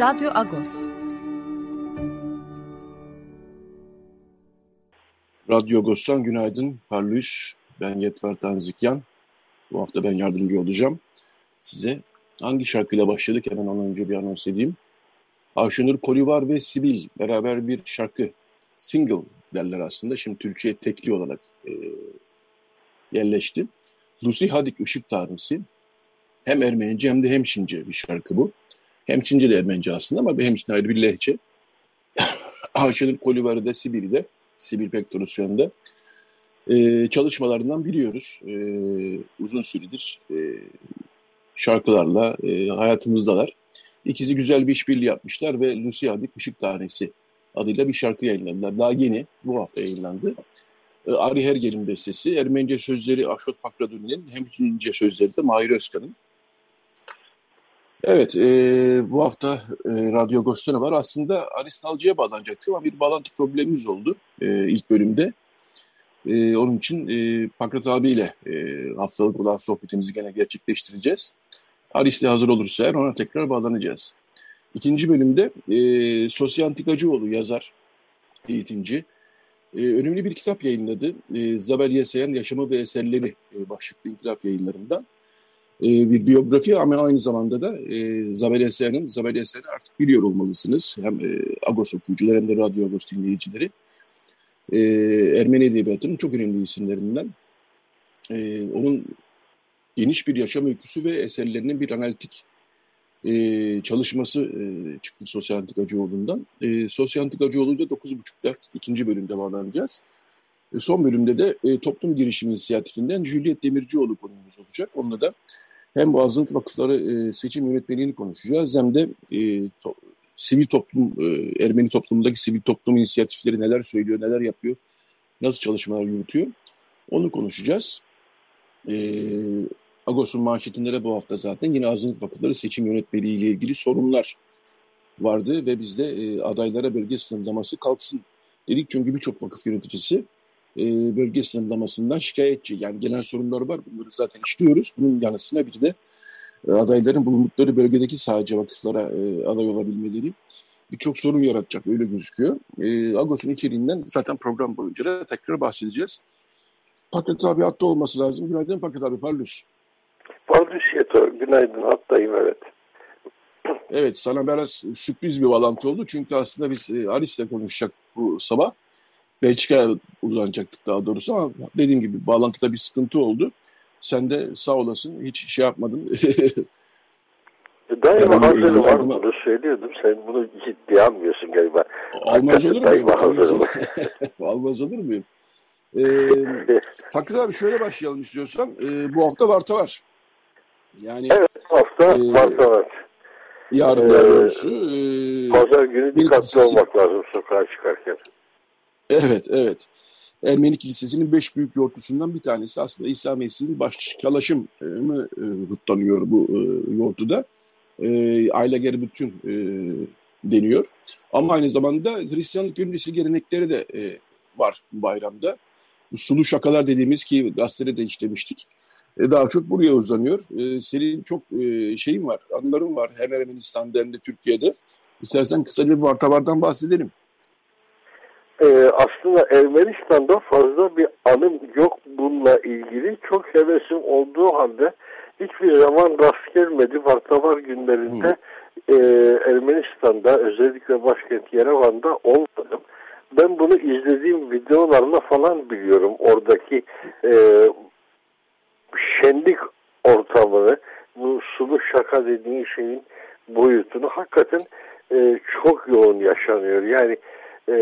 Radyo Agos. Radyo Agos'tan günaydın. Parlus, ben Yetver Tanzikyan. Bu hafta ben yardımcı olacağım. Size hangi şarkıyla başladık hemen ondan önce bir anons edeyim. Ayşenur Kolivar ve Sibil beraber bir şarkı, single derler aslında. Şimdi Türkçe'ye tekli olarak e, yerleşti. Lucy Hadik Işık Tanrısı. Hem Ermenice hem de hem Çince bir şarkı bu. Hem Çince de Ermenice aslında ama hem için ayrı bir lehçe. Ayşenur Kolivar'ı da Sibir'de, Sibir Pektorosyan'da e, çalışmalarından biliyoruz. E, uzun süredir e, şarkılarla e, hayatımızdalar. İkisi güzel bir işbirliği yapmışlar ve Lucy Adik Işık Tanesi adıyla bir şarkı yayınladılar. Daha yeni, bu hafta yayınlandı. E, Ari Hergel'in bestesi, Ermenice sözleri Aşot Pakraduni'nin, hem Çince sözleri de Mahir Özkan'ın. Evet, e, bu hafta e, Radyo Agostin'e var. Aslında Aristalcı'ya bağlanacaktı ama bir bağlantı problemimiz oldu e, ilk bölümde. E, onun için e, Pakrat abiyle e, haftalık olan sohbetimizi gene gerçekleştireceğiz. Aris'te hazır olursa eğer ona tekrar bağlanacağız. İkinci bölümde e, Sosya Antikacıoğlu yazar, eğitimci. E, önemli bir kitap yayınladı. E, Zabel Yesayan Yaşamı ve Eserleri e, başlıklı kitap yayınlarından. E, bir biyografi ama aynı zamanda da e, Zabel Eser'in, Zabel Eser'i artık biliyor olmalısınız. Hem e, Agos okuyucular hem de Radyo Agos dinleyicileri. E, Ermeni Edebiyatı'nın çok önemli isimlerinden. E, onun geniş bir yaşam öyküsü ve eserlerinin bir analitik e, çalışması e, çıktı Sosyal Antikacıoğlu'ndan. E, Sosyal Antikacıoğlu'da 9.30'da ikinci bölümde bağlanacağız. E, son bölümde de e, Toplum Girişimi İnisiyatifinden Juliet Demircioğlu konumuz olacak. Onunla da hem azınlık vakıfları e, seçim yönetmeliğini konuşacağız hem de e, to, sivil toplum, e, Ermeni toplumundaki sivil toplum inisiyatifleri neler söylüyor, neler yapıyor, nasıl çalışmalar yürütüyor onu konuşacağız. E, Agos'un manşetinde de bu hafta zaten yine azınlık vakıfları seçim yönetmeliği ile ilgili sorunlar vardı ve bizde e, adaylara bölge sınırlaması kalksın dedik. Çünkü birçok vakıf yöneticisi e, bölge sınırlamasından şikayetçi. Yani gelen sorunlar var. Bunları zaten işliyoruz. Bunun yanı sıra bir de e, adayların bulundukları bölgedeki sadece vakıflara e, aday olabilmeleri birçok sorun yaratacak öyle gözüküyor. E, Agos'un içeriğinden zaten program boyunca da tekrar bahsedeceğiz. Paket abi hatta olması lazım. Günaydın Paket abi, parlus. Parlus Yeto, günaydın hattayım evet. Evet, sana biraz sürpriz bir bağlantı oldu. Çünkü aslında biz e, Alice'le konuşacak bu sabah. Belçika'ya uzanacaktık daha doğrusu ama dediğim gibi bağlantıda bir sıkıntı oldu. Sen de sağ olasın hiç şey yapmadın. Daima yani, hazırım var bunu söylüyordum. Sen bunu ciddiye almıyorsun galiba. Almaz olur muyum? Almaz, Almaz olur muyum? Ee, Hakkı abi şöyle başlayalım istiyorsan. Ee, bu hafta Varta var. Yani, evet bu hafta e, Varta var. Yarın ee, doğrusu. E, Pazar günü dikkatli olmak lazım sokağa çıkarken. Evet, evet. Ermeni Kilisesi'nin beş büyük yortusundan bir tanesi aslında İsa Mesih'in başkalaşım mı kutlanıyor bu e, yortuda. E, Ayla Gerbütün e, deniyor. Ama aynı zamanda Hristiyanlık öncesi gelenekleri de e, var bayramda. Sulu şakalar dediğimiz ki gazetede de işlemiştik. E, daha çok buraya uzanıyor. E, senin çok e, şeyin var, anıların var hem Ermenistan'da hem de Türkiye'de. İstersen kısaca bir vartavardan bahsedelim e, aslında Ermenistan'da fazla bir anım yok bununla ilgili. Çok hevesim olduğu halde hiçbir zaman rast gelmedi. Vartavar günlerinde e, Ermenistan'da özellikle başkent Yerevan'da olmadım. Ben bunu izlediğim videolarla falan biliyorum. Oradaki e, şenlik ortamını, bu sulu şaka dediğin şeyin boyutunu hakikaten e, çok yoğun yaşanıyor. Yani e,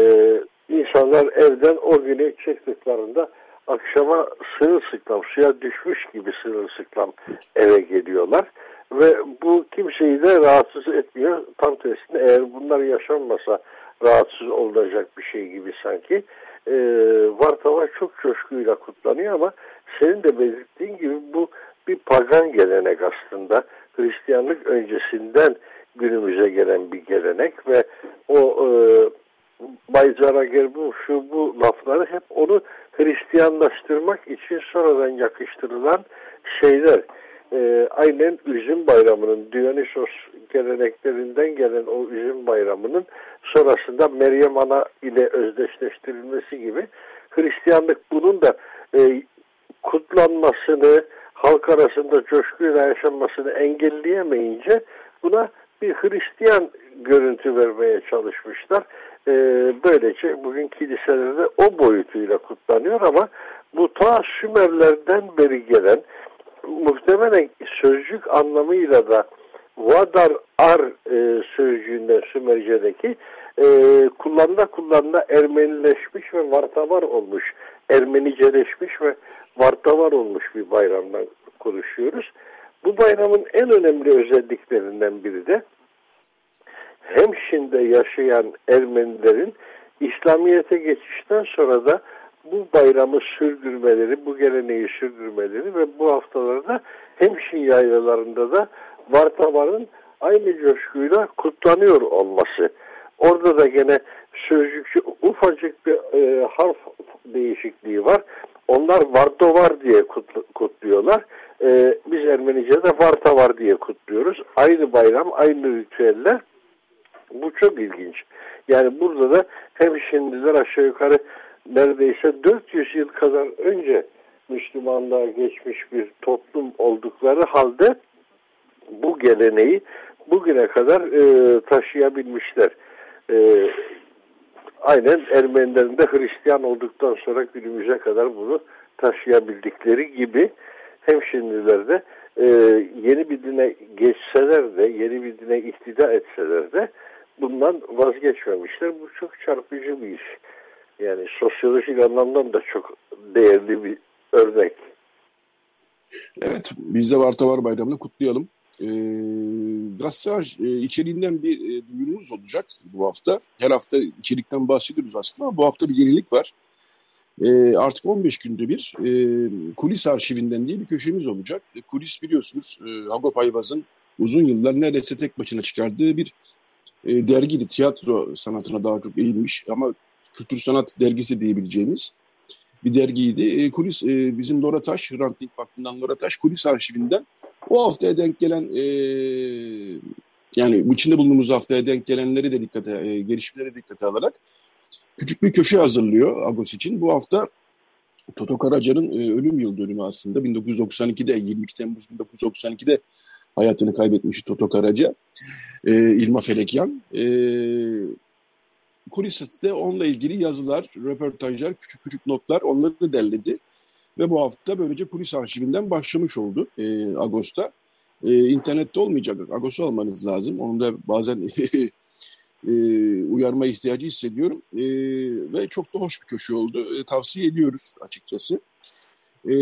İnsanlar evden o günü çıktıklarında akşama sırılsıklam suya düşmüş gibi sırılsıklam eve geliyorlar. ve bu kimseyi de rahatsız etmiyor. Tam tersine eğer bunlar yaşanmasa rahatsız olacak bir şey gibi sanki. E, Vartava çok coşkuyla kutlanıyor ama senin de belirttiğin gibi bu bir pagan gelenek aslında. Hristiyanlık öncesinden günümüze gelen bir gelenek ve o e, Bay Zarager bu şu bu lafları hep onu Hristiyanlaştırmak için sonradan yakıştırılan şeyler. E, aynen üzüm bayramının Dionysos geleneklerinden gelen o üzüm bayramının sonrasında Meryem Ana ile özdeşleştirilmesi gibi Hristiyanlık bunun da e, kutlanmasını, halk arasında coşkuyla yaşanmasını engelleyemeyince buna bir Hristiyan görüntü vermeye çalışmışlar. Ee, böylece bugün kiliselerde o boyutuyla kutlanıyor ama bu ta Sümerlerden beri gelen muhtemelen sözcük anlamıyla da Vadar Ar e, sözcüğünden Sümerce'deki e, kullanıla kullanıla Ermenileşmiş ve vartavar olmuş, Ermeniceleşmiş ve vartavar olmuş bir bayramdan konuşuyoruz. Bu bayramın en önemli özelliklerinden biri de Hemşin'de yaşayan Ermenilerin İslamiyet'e geçişten sonra da bu bayramı sürdürmeleri, bu geleneği sürdürmeleri ve bu haftalarda Hemşin yaylalarında da Vartavar'ın aynı coşkuyla kutlanıyor olması. Orada da gene sözcükçü ufacık bir e, harf değişikliği var. Onlar Vardovar diye kutluyorlar. E, biz Ermenice'de Vartavar diye kutluyoruz. Aynı bayram, aynı ritüeller. Bu çok ilginç. Yani burada da hem şimdiler aşağı yukarı neredeyse 400 yıl kadar önce Müslümanlığa geçmiş bir toplum oldukları halde bu geleneği bugüne kadar e, taşıyabilmişler. E, aynen Ermenilerin de Hristiyan olduktan sonra günümüze kadar bunu taşıyabildikleri gibi hem şimdiler de e, yeni bir dine geçseler de, yeni bir dine iktida etseler de bundan vazgeçmemişler. Bu çok çarpıcı bir iş. Yani sosyolojik anlamdan da çok değerli bir örnek. Evet, biz de Vartavar Bayramı'nı kutlayalım. E, gazete e, içeriğinden bir e, duyurumuz olacak bu hafta. Her hafta içerikten bahsediyoruz aslında ama bu hafta bir yenilik var. E, artık 15 günde bir e, kulis arşivinden diye bir köşemiz olacak. E, kulis biliyorsunuz e, Hagop Ayvaz'ın uzun yıllar neredeyse tek başına çıkardığı bir e, dergiydi. Tiyatro sanatına daha çok eğilmiş ama kültür sanat dergisi diyebileceğimiz bir dergiydi. E, kulis e, bizim Lora Taş, Hrant Dink Vakfı'ndan Lora Taş kulis arşivinden o haftaya denk gelen e, yani içinde bulunduğumuz haftaya denk gelenleri de dikkate, e, gelişmeleri dikkate alarak küçük bir köşe hazırlıyor Agos için. Bu hafta Toto Karaca'nın e, ölüm yıl dönümü aslında 1992'de 22 Temmuz 1992'de hayatını kaybetmiş Toto Karaca. E, İlma Felekyan. E, Kulis'te onunla ilgili yazılar, röportajlar, küçük küçük notlar onları derledi. Ve bu hafta böylece kulis arşivinden başlamış oldu e, Ağustos'ta. E, internette olmayacak. Ağustos almanız lazım. Onun da bazen e, uyarma ihtiyacı hissediyorum. E, ve çok da hoş bir köşe oldu. E, tavsiye ediyoruz açıkçası. E,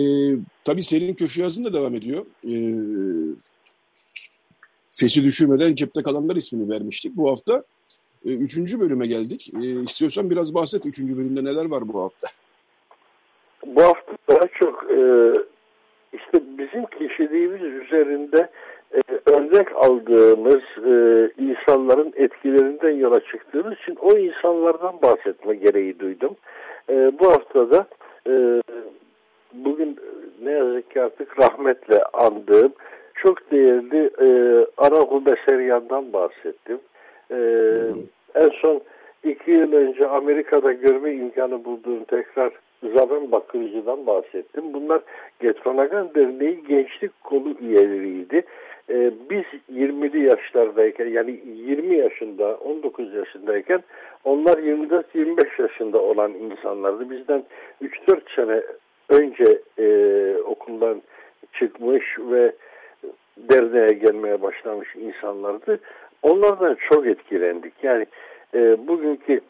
tabii senin köşe yazın da devam ediyor. E, sesi düşürmeden cepte kalanlar ismini vermiştik. Bu hafta e, üçüncü bölüme geldik. E, istiyorsan biraz bahset. Üçüncü bölümde neler var bu hafta? Bu hafta daha çok e, işte bizim kişiliğimiz üzerinde e, örnek aldığımız e, insanların etkilerinden yola çıktığımız için o insanlardan bahsetme gereği duydum. E, bu haftada e, bugün ne yazık ki artık rahmetle andığım çok değerli e, Arahu Beseryan'dan bahsettim. E, en son iki yıl önce Amerika'da görme imkanı bulduğum tekrar Zaben Bakırcı'dan bahsettim. Bunlar Getronagan Derneği Gençlik Kolu üyeleriydi. Ee, biz 20'li yaşlardayken yani 20 yaşında 19 yaşındayken onlar 24-25 yaşında olan insanlardı. Bizden 3-4 sene önce e, okuldan çıkmış ve derneğe gelmeye başlamış insanlardı. Onlardan çok etkilendik. Yani e, bugünkü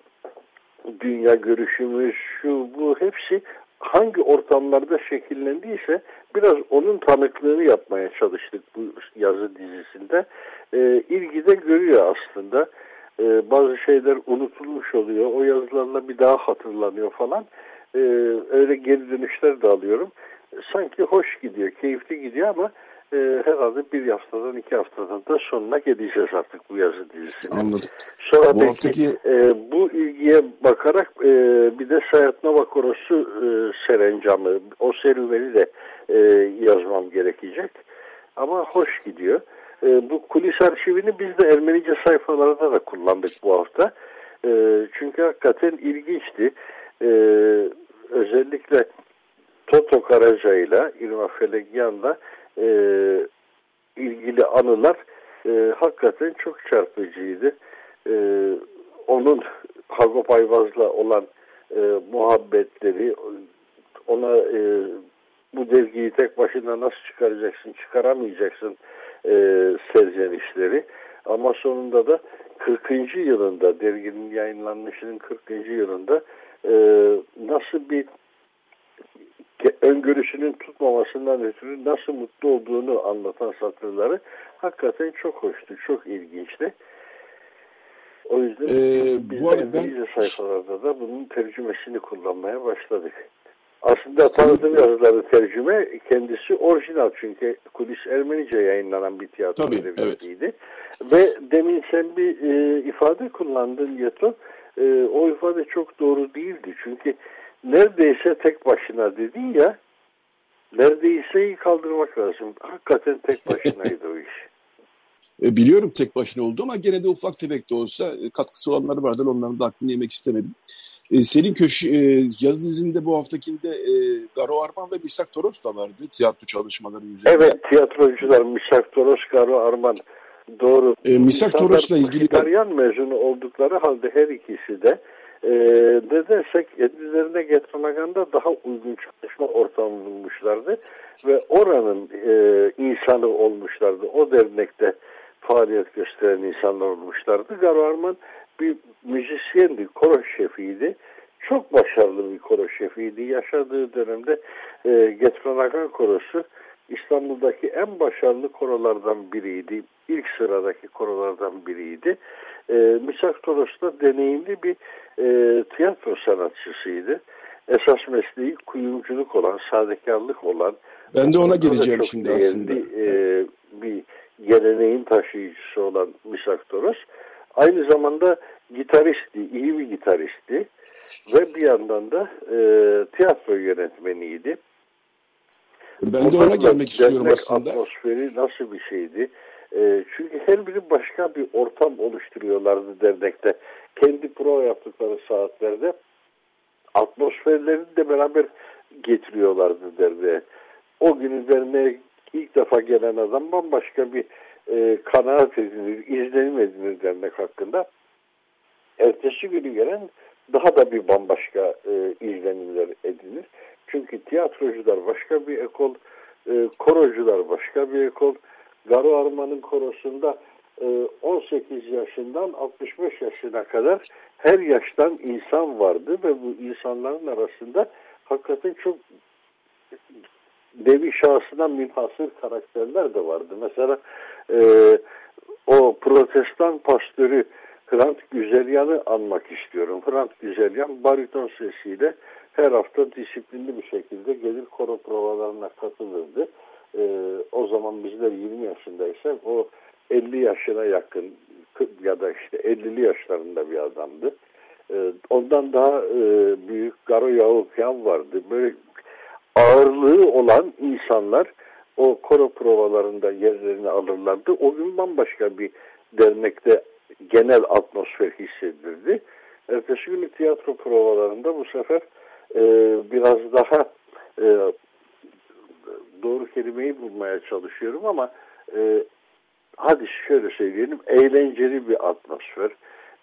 dünya görüşümüz, şu bu hepsi hangi ortamlarda şekillendiyse biraz onun tanıklığını yapmaya çalıştık bu yazı dizisinde. E, ilgi de görüyor aslında. E, bazı şeyler unutulmuş oluyor. O yazılarla bir daha hatırlanıyor falan. E, öyle geri dönüşler de alıyorum. Sanki hoş gidiyor, keyifli gidiyor ama e, herhalde bir haftadan iki haftadan da sonuna geleceğiz artık bu yazı dizisine. Anladım. Sonra bu haftaki... e, bu ilgiye bakarak e, bir de Sayat Nova Korosu e, serencamı, o serüveni de e, yazmam gerekecek. Ama hoş gidiyor. E, bu kulis arşivini biz de Ermenice sayfalarda da kullandık bu hafta. E, çünkü hakikaten ilginçti. E, özellikle Toto Karaca ile İrma Felegyan'la e, ilgili anılar e, hakikaten çok çarpıcıydı. E, onun Hagop Ayvaz'la olan e, muhabbetleri, ona e, bu dergiyi tek başına nasıl çıkaracaksın, çıkaramayacaksın e, serzenişleri. Ama sonunda da 40. yılında, derginin yayınlanmışının 40. yılında e, nasıl bir öngörüsünün tutmamasından ötürü nasıl mutlu olduğunu anlatan satırları hakikaten çok hoştu, çok ilginçti. O yüzden ee, biz bu arada ben... sayfalarda da bunun tercümesini kullanmaya başladık. Aslında tanıtım yazıları tercüme kendisi orijinal çünkü Kulis Ermenice yayınlanan bir tiyatro Tabii, devletiydi. Evet. Ve demin sen bir e, ifade kullandın Yeto. E, o ifade çok doğru değildi. Çünkü neredeyse tek başına dedin ya neredeyse kaldırmak lazım. Hakikaten tek başınaydı o iş. E, biliyorum tek başına oldu ama gene de ufak tefek de olsa katkısı olanları vardır. Onların da hakkını yemek istemedim. E, senin köşe, e, yazı dizinde bu haftakinde e, Garo Arman ve Misak Toros da vardı tiyatro çalışmaları üzerinde. Evet tiyatrocular Misak Toros, Garo Arman doğru. E, Misak Toros'la ilgili... İtalyan mezunu oldukları halde her ikisi de e, nedense kendilerine getirmekanda daha uygun çalışma ortamı bulmuşlardı ve oranın e, insanı olmuşlardı. O dernekte faaliyet gösteren insanlar olmuşlardı. Garo Arman bir müzisyendi, koro şefiydi. Çok başarılı bir koro şefiydi. Yaşadığı dönemde e, Getronakan Korosu İstanbul'daki en başarılı korolardan biriydi. İlk sıradaki korolardan biriydi. E, Misak Toros da deneyimli bir e, tiyatro sanatçısıydı. Esas mesleği kuyumculuk olan, sadekarlık olan. Ben de ona geleceğim şimdi aslında. E, bir geleneğin taşıyıcısı olan Misak Toros. Aynı zamanda gitaristi, iyi bir gitaristi ve bir yandan da e, tiyatro yönetmeniydi. Ben de ona gelmek istiyorum aslında. atmosferi nasıl bir şeydi? E, çünkü her biri başka bir ortam oluşturuyorlardı dernekte. Kendi prova yaptıkları saatlerde atmosferlerini de beraber getiriyorlardı derneğe. O günü derneğe ilk defa gelen adam bambaşka bir e, kanaat edinir, izlenim edinir dernek hakkında. Ertesi günü gelen daha da bir bambaşka e, izlenimler edinir. Çünkü tiyatrocular başka bir ekol, e, korocular başka bir ekol. Garo Arman'ın korosunda e, 18 yaşından 65 yaşına kadar her yaştan insan vardı ve bu insanların arasında hakikaten çok nevi şahsına münhasır karakterler de vardı. Mesela e, o protestan pastörü Hrant Güzelyan'ı anmak istiyorum. Hrant Güzelyan bariton sesiyle her hafta disiplinli bir şekilde gelir koro provalarına katılırdı. Ee, o zaman bizler 20 yaşındaysak o 50 yaşına yakın ya da işte 50'li yaşlarında bir adamdı. Ee, ondan daha e, büyük Garo Yahukyan vardı. Böyle ağırlığı olan insanlar o koro provalarında yerlerini alırlardı. O gün bambaşka bir dernekte genel atmosfer hissedildi. Ertesi günü tiyatro provalarında bu sefer e, biraz daha e, doğru kelimeyi bulmaya çalışıyorum ama e, hadi şöyle söyleyelim eğlenceli bir atmosfer.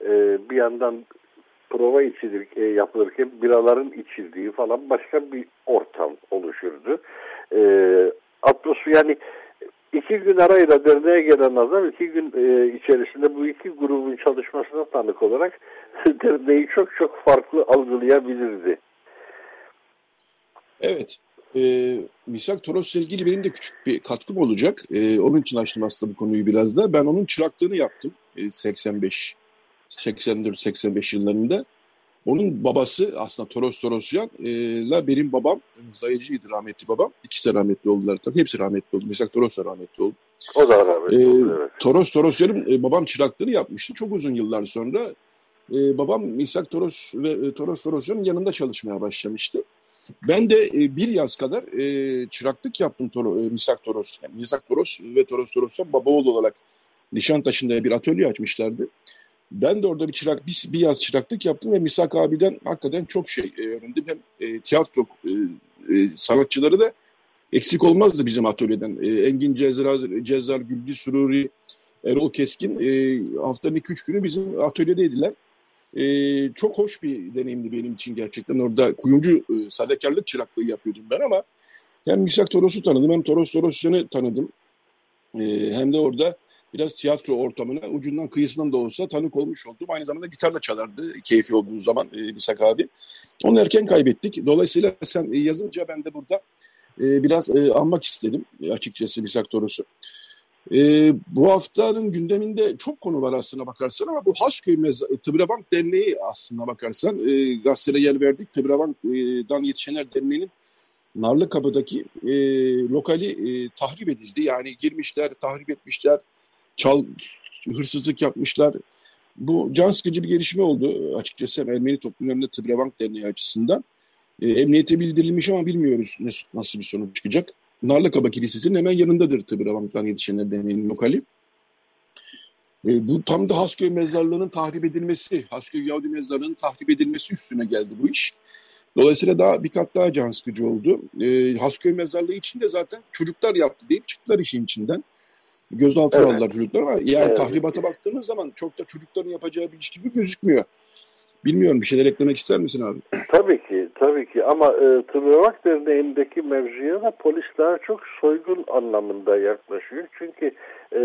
E, bir yandan prova içilir, e, yapılırken biraların içildiği falan başka bir ortam oluşurdu. E, atmosfer yani iki gün arayla derneğe gelen adam iki gün e, içerisinde bu iki grubun çalışmasına tanık olarak derneği çok çok farklı algılayabilirdi. Evet. E, Misak Toros'la ilgili benim de küçük bir katkım olacak. E, onun için açtım aslında bu konuyu biraz da. Ben onun çıraklığını yaptım. E, 85, 84-85 yıllarında. Onun babası aslında Toros Torosyan ile benim babam Zayıcı'ydı rahmetli babam. İkisi de rahmetli oldular tabii. Hepsi rahmetli oldu. Mesela Toros da rahmetli oldu. O da rahmetli oldu evet. Toros Torosyan'ın e, babam çıraklığını yapmıştı. Çok uzun yıllar sonra e, babam Misak Toros ve e, Toros Torosyan'ın yanında çalışmaya başlamıştı. Ben de e, bir yaz kadar e, çıraklık yaptım Toro, e, Misak Toros. Yani Misak Toros ve Toros Torosyan baba oğlu olarak Nişantaşı'nda bir atölye açmışlardı. Ben de orada bir çırak, bir, bir yaz çıraklık yaptım ve Misak abiden hakikaten çok şey e, öğrendim. Hem e, tiyatro e, e, sanatçıları da eksik olmazdı bizim atölyeden. E, Engin Cezzar, Cezzar Gülcü Sururi, Erol Keskin e, haftanın 2-3 günü bizim atölyedeydiler. E, çok hoş bir deneyimdi benim için gerçekten. Orada kuyumcu e, sadekarlık çıraklığı yapıyordum ben ama hem Misak Toros'u tanıdım hem Toros Torosyan'ı tanıdım. E, hem de orada biraz tiyatro ortamına ucundan kıyısından da olsa tanık olmuş oldum. Aynı zamanda gitarla çalardı keyfi olduğu zaman e, Misak abi. Onu erken kaybettik. Dolayısıyla sen yazınca ben de burada e, biraz e, anmak istedim e, açıkçası Misak Toros'u. E, bu haftanın gündeminde çok konu var aslına bakarsan ama bu Hasköy Meza- Tıbrabank Derneği aslına bakarsan e, gazetede yer verdik. Tıbrabank'dan Yetişenler Derneği'nin Narlıkapı'daki e, lokali e, tahrip edildi. Yani girmişler, tahrip etmişler, çal, hırsızlık yapmışlar. Bu can sıkıcı bir gelişme oldu açıkçası Ermeni toplumlarında Tıbrabank Derneği açısından. E, emniyete bildirilmiş ama bilmiyoruz nasıl bir sonuç çıkacak. Narlıkaba Kilisesi'nin hemen yanındadır Tıbrabank'tan yetişenler derneğinin lokali. E, bu tam da Hasköy mezarlığının tahrip edilmesi, Hasköy Yahudi mezarlığının tahrip edilmesi üstüne geldi bu iş. Dolayısıyla daha bir kat daha can sıkıcı oldu. E, Hasköy mezarlığı için de zaten çocuklar yaptı deyip çıktılar işin içinden. Gözaltına evet. aldılar çocuklar ama yani evet. tahribata baktığınız zaman çok da çocukların yapacağı bir iş gibi gözükmüyor. Bilmiyorum bir şeyler eklemek ister misin abi? Tabii ki, tabii ki ama e, Tırnak Derneği'ndeki mevzuya da polis daha çok soygun anlamında yaklaşıyor. Çünkü e,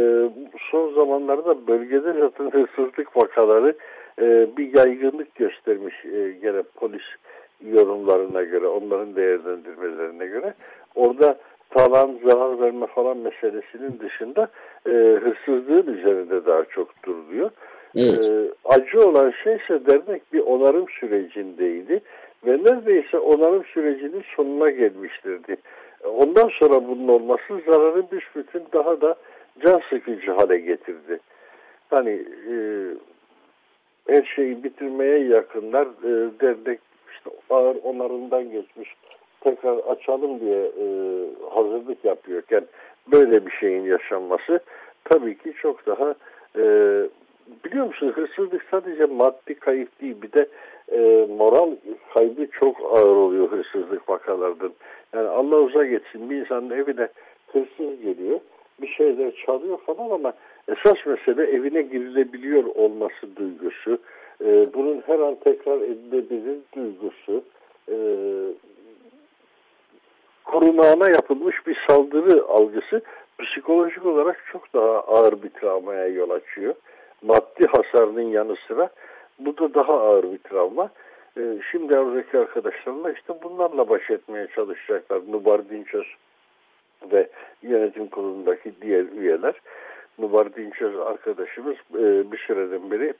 son zamanlarda bölgede zaten hırsızlık vakaları e, bir yaygınlık göstermiş e, gene polis yorumlarına göre, onların değerlendirmelerine göre. Orada talan, zarar verme falan meselesinin dışında e, hırsızlığın üzerinde daha çok duruluyor. Evet. E, acı olan şey ise dernek bir onarım sürecindeydi ve neredeyse onarım sürecinin sonuna gelmiştirdi. Ondan sonra bunun olması zararı büsbütün daha da can sıkıcı hale getirdi. Hani e, her şeyi bitirmeye yakınlar e, dernek işte ağır onarımdan geçmiş tekrar açalım diye e, hazırlık yapıyorken böyle bir şeyin yaşanması tabii ki çok daha e, biliyor musun hırsızlık sadece maddi kayıp değil bir de e, moral kaybı çok ağır oluyor hırsızlık vakalardan. Yani Allah uzak etsin bir insanın evine hırsız geliyor bir şeyler çalıyor falan ama esas mesele evine girilebiliyor olması duygusu. E, bunun her an tekrar edilebilir duygusu. E, korunağına yapılmış bir saldırı algısı psikolojik olarak çok daha ağır bir travmaya yol açıyor. Maddi hasarının yanı sıra bu da daha ağır bir travma. Ee, şimdi oradaki arkadaşlarla işte bunlarla baş etmeye çalışacaklar. Nubar Dinçöz ve yönetim kurulundaki diğer üyeler. Nubar Dinçöz arkadaşımız e, bir süreden beri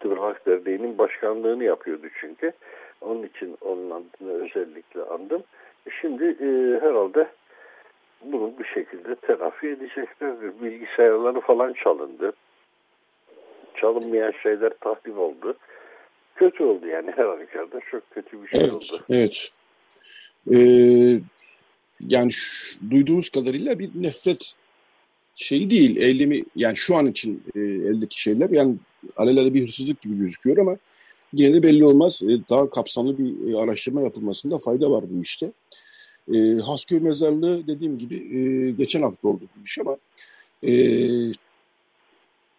Tıbır Derneği'nin başkanlığını yapıyordu çünkü. Onun için onun adını özellikle andım. Şimdi e, herhalde bunu bir şekilde telafi edeceklerdir. Bilgisayarları falan çalındı. Çalınmayan şeyler tahrip oldu. Kötü oldu yani her halükarda çok kötü bir şey evet, oldu. Evet. Ee, yani şu, duyduğumuz kadarıyla bir nefret şeyi değil. Eylemi yani şu an için e, eldeki şeyler yani alelade bir hırsızlık gibi gözüküyor ama yine de belli olmaz. E, daha kapsamlı bir e, araştırma yapılmasında fayda var bu işte. E, Hasköy Mezarlığı dediğim gibi e, geçen hafta oldu bu iş ama e,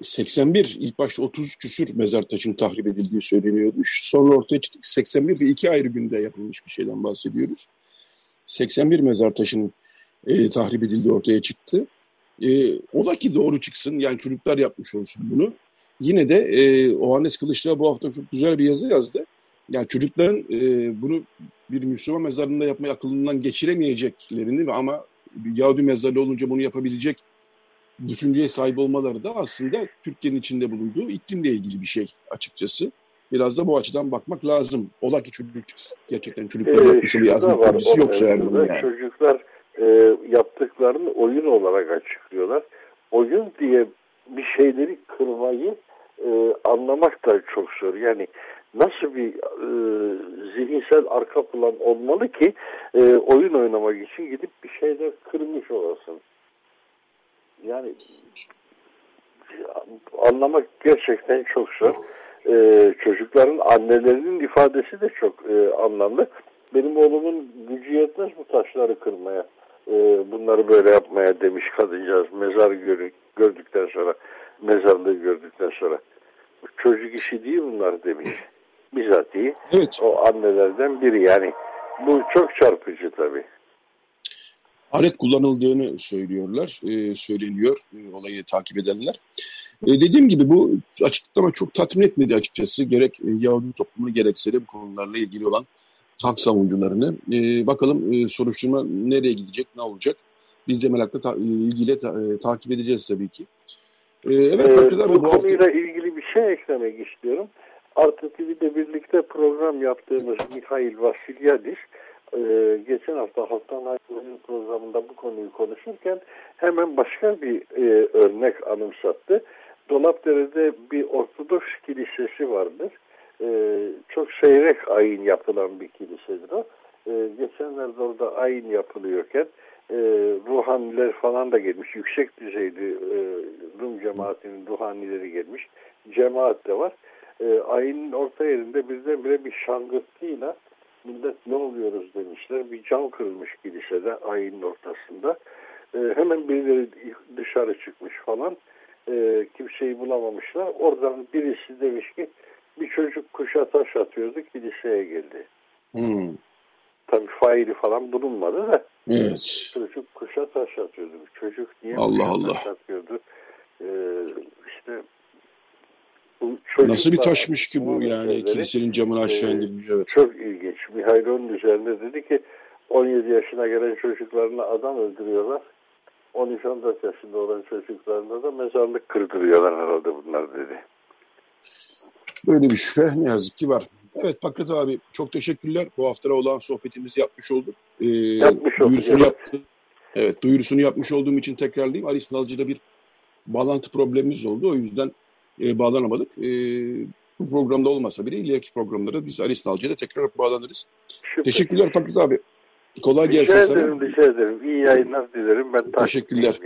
81 ilk başta 30 küsür mezar taşının tahrip edildiği söyleniyordu. Sonra ortaya çıktık 81 ve iki ayrı günde yapılmış bir şeyden bahsediyoruz. 81 mezar taşının e, tahrip edildiği ortaya çıktı. E, ola ki doğru çıksın yani çocuklar yapmış olsun bunu. Yine de e, Ohannes Kılıçdaroğlu bu hafta çok güzel bir yazı yazdı. Yani çocukların e, bunu bir Müslüman mezarında yapmayı akılından geçiremeyeceklerini ama Yahudi mezarı olunca bunu yapabilecek düşünceye sahip olmaları da aslında Türkiye'nin içinde bulunduğu iklimle ilgili bir şey açıkçası. Biraz da bu açıdan bakmak lazım. Ola ki çocuk gerçekten çocuklar ee, bir azmi kurdisi yoksa eğer bunun yani. Çocuklar e, yaptıklarını oyun olarak açıklıyorlar. Oyun diye bir şeyleri kırmayı e, anlamak da çok zor. Yani nasıl bir e, zihinsel arka plan olmalı ki e, oyun oynamak için gidip bir şeyler kırmış olasın. Yani anlamak gerçekten çok zor. Ee, çocukların annelerinin ifadesi de çok e, anlamlı. Benim oğlumun gücü yetmez bu taşları kırmaya. E, bunları böyle yapmaya demiş kadıncağız. Mezar gör, gördükten sonra, mezarlığı gördükten sonra. Çocuk işi değil bunlar demiş. Bizatihi evet. o annelerden biri yani. Bu çok çarpıcı tabii alet kullanıldığını söylüyorlar, e, söyleniyor e, olayı takip edenler. E, dediğim gibi bu açıklama çok tatmin etmedi açıkçası. Gerek e, Yahudi toplumunu gerekse de bu konularla ilgili olan hak savunucularını. E, bakalım e, soruşturma nereye gidecek, ne olacak? Biz de merakla ta, e, ilgiyle ta, e, takip edeceğiz tabii ki. E, evet, ee, bu, bu konuyla hafta... ilgili bir şey eklemek istiyorum. Artı TV'de birlikte program yaptığımız Mikhail Vasilyadis e, geçen hafta Halktan Aydın'ın programında bu konuyu konuşurken hemen başka bir e, örnek anımsattı. Dolapdere'de bir Ortodoks kilisesi vardır. E, çok seyrek ayin yapılan bir kilisedir o. E, geçenlerde orada ayin yapılıyorken e, ruhaniler falan da gelmiş. Yüksek düzeyli e, Rum cemaatinin ruhanileri gelmiş. Cemaat de var. E, ayinin orta yerinde birdenbire bir şangırtıyla millet ne oluyoruz demişler. Bir cam kırılmış kilisede ayının ortasında. E, hemen birileri dışarı çıkmış falan. E, kimseyi bulamamışlar. Oradan birisi demiş ki bir çocuk kuşa taş atıyordu kiliseye geldi. Hmm. Tabii faili falan bulunmadı da. Evet. Çocuk kuşa taş atıyordu. Çocuk niye Allah Allah. taş atıyordu? Ee, işte Nasıl bir taşmış ki bu yani sözleri, kilisenin camını aşağı indirmiş. Evet. Çok ilginç. Mihail onun üzerinde dedi ki 17 yaşına gelen çocuklarına adam öldürüyorlar. 13-14 yaşında olan çocuklarına da mezarlık kırdırıyorlar herhalde bunlar dedi. Böyle bir şüphe ne yazık ki var. Evet Pakrat abi çok teşekkürler. Bu hafta olan sohbetimizi yapmış olduk. Ee, yapmış olduk. Duyurusunu, yaptı. evet, duyurusunu yapmış olduğum için tekrarlayayım. Ali Sınalcı'da bir bağlantı problemimiz oldu. O yüzden e, bağlanamadık. E, bu programda olmasa bile ileriki programlara biz Aristalcı'da tekrar bağlanırız. Şükür. Teşekkürler Fakret abi. Kolay rica gelsin sana. Ederim, rica ederim. İyi yayınlar dilerim. Ben Teşekkürler.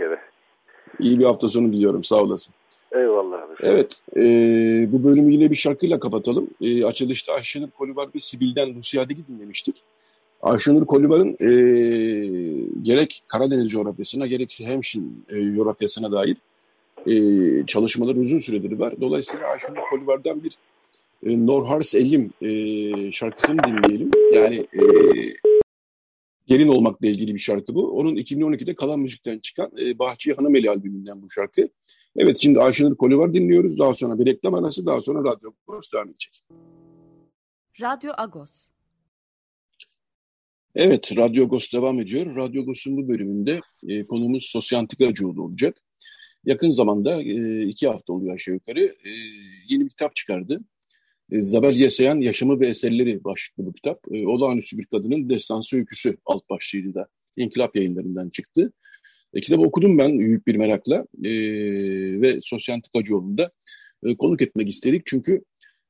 İyi bir hafta sonu diliyorum. Sağ olasın. Eyvallah abi. Evet. E, bu bölümü yine bir şarkıyla kapatalım. E, açılışta Ayşenur Kolivar ve Sibil'den Lusiadeg'i dinlemiştik. Ayşenur Kolivar'ın e, gerek Karadeniz coğrafyasına gerekse Hemşin e, coğrafyasına dair e, çalışmalar uzun süredir var. Dolayısıyla Ayşenur Kolivar'dan bir e, Norhars Elim e, şarkısını dinleyelim. Yani e, gelin olmakla ilgili bir şarkı bu. Onun 2012'de Kalan Müzik'ten çıkan e, Bahçe Hanımeli albümünden bu şarkı. Evet şimdi Ayşenur Kolivar dinliyoruz. Daha sonra bir reklam arası daha sonra Radyo Agos devam edecek. Radyo Agos. Evet, Radyo Agos devam ediyor. Radyo Agos'un bu bölümünde e, konumuz Sosyantika Acıoğlu olacak yakın zamanda iki hafta oluyor aşağı yukarı yeni bir kitap çıkardı. Zabel Yesayan Yaşamı ve Eserleri başlıklı bu kitap. Olağanüstü bir kadının destansı öyküsü alt başlığıydı da İnkılap yayınlarından çıktı. E, kitabı okudum ben büyük bir merakla e, ve Sosyantik Acıoğlu'nda e, konuk etmek istedik. Çünkü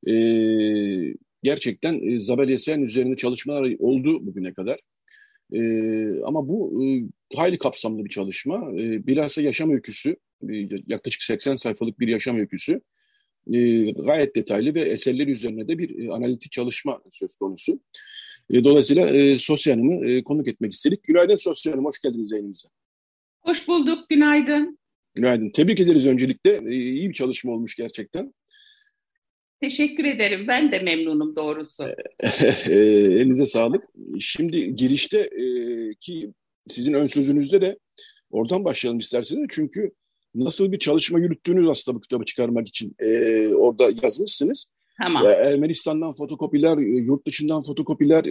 e, gerçekten e, Zabel Yesayan üzerinde çalışmalar oldu bugüne kadar. E, ama bu e, hayli kapsamlı bir çalışma. E, bilhassa yaşam öyküsü, yaklaşık 80 sayfalık bir yaşam öyküsü. E, gayet detaylı ve eserleri üzerine de bir e, analitik çalışma söz konusu. E, dolayısıyla e, Sosya Hanım'ı e, konuk etmek istedik. Günaydın Sosya Hanım, hoş geldiniz yayınımıza. Hoş bulduk, günaydın. Günaydın. Tebrik ederiz öncelikle. E, iyi bir çalışma olmuş gerçekten. Teşekkür ederim. Ben de memnunum doğrusu. E, elinize sağlık. Şimdi girişte e, ki sizin ön sözünüzde de oradan başlayalım isterseniz. Çünkü nasıl bir çalışma yürüttüğünüz aslında bu kitabı çıkarmak için e, orada yazmışsınız. Tamam. Ermenistan'dan fotokopiler, yurt dışından fotokopiler,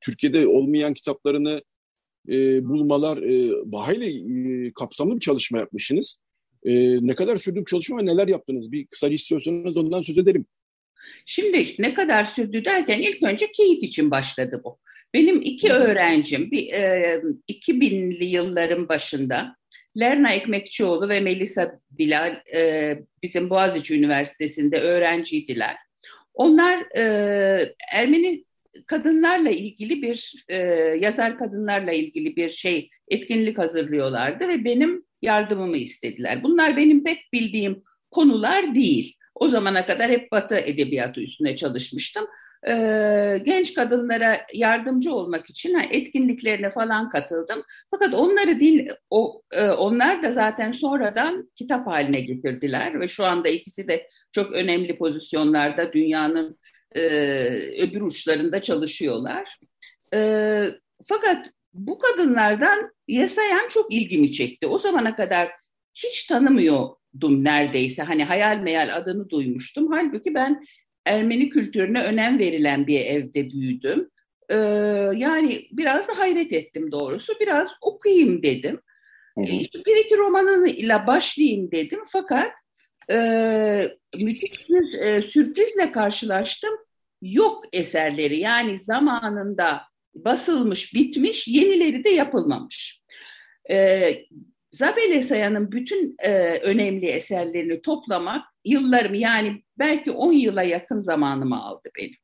Türkiye'de olmayan kitaplarını bulmalar, e, kapsamlı bir çalışma yapmışsınız. Ne kadar sürdü bu çalışma ve neler yaptınız? Bir kısaca istiyorsanız ondan söz edelim. Şimdi ne kadar sürdü derken ilk önce keyif için başladı bu. Benim iki öğrencim bir e, 2000'li yılların başında Lerna Ekmekçioğlu ve Melisa Bilal e, bizim Boğaziçi Üniversitesi'nde öğrenciydiler. Onlar e, Ermeni kadınlarla ilgili bir e, yazar kadınlarla ilgili bir şey etkinlik hazırlıyorlardı ve benim yardımımı istediler. Bunlar benim pek bildiğim konular değil. O zamana kadar hep Batı edebiyatı üstüne çalışmıştım. Ee, genç kadınlara yardımcı olmak için etkinliklerine falan katıldım. Fakat onları değil, o, e, onlar da zaten sonradan kitap haline getirdiler ve şu anda ikisi de çok önemli pozisyonlarda dünyanın e, öbür uçlarında çalışıyorlar. E, fakat bu kadınlardan Yesayan çok ilgimi çekti. O zamana kadar hiç tanımıyordum neredeyse. Hani hayal meyal adını duymuştum. Halbuki ben Ermeni kültürüne önem verilen bir evde büyüdüm. Ee, yani biraz da hayret ettim doğrusu. Biraz okuyayım dedim. Hı. Bir iki romanıyla başlayayım dedim. Fakat e, müthiş bir e, sürprizle karşılaştım. Yok eserleri yani zamanında basılmış, bitmiş, yenileri de yapılmamış. E, Zabel Esaya'nın bütün e, önemli eserlerini toplamak yıllarımı yani belki 10 yıla yakın zamanımı aldı benim.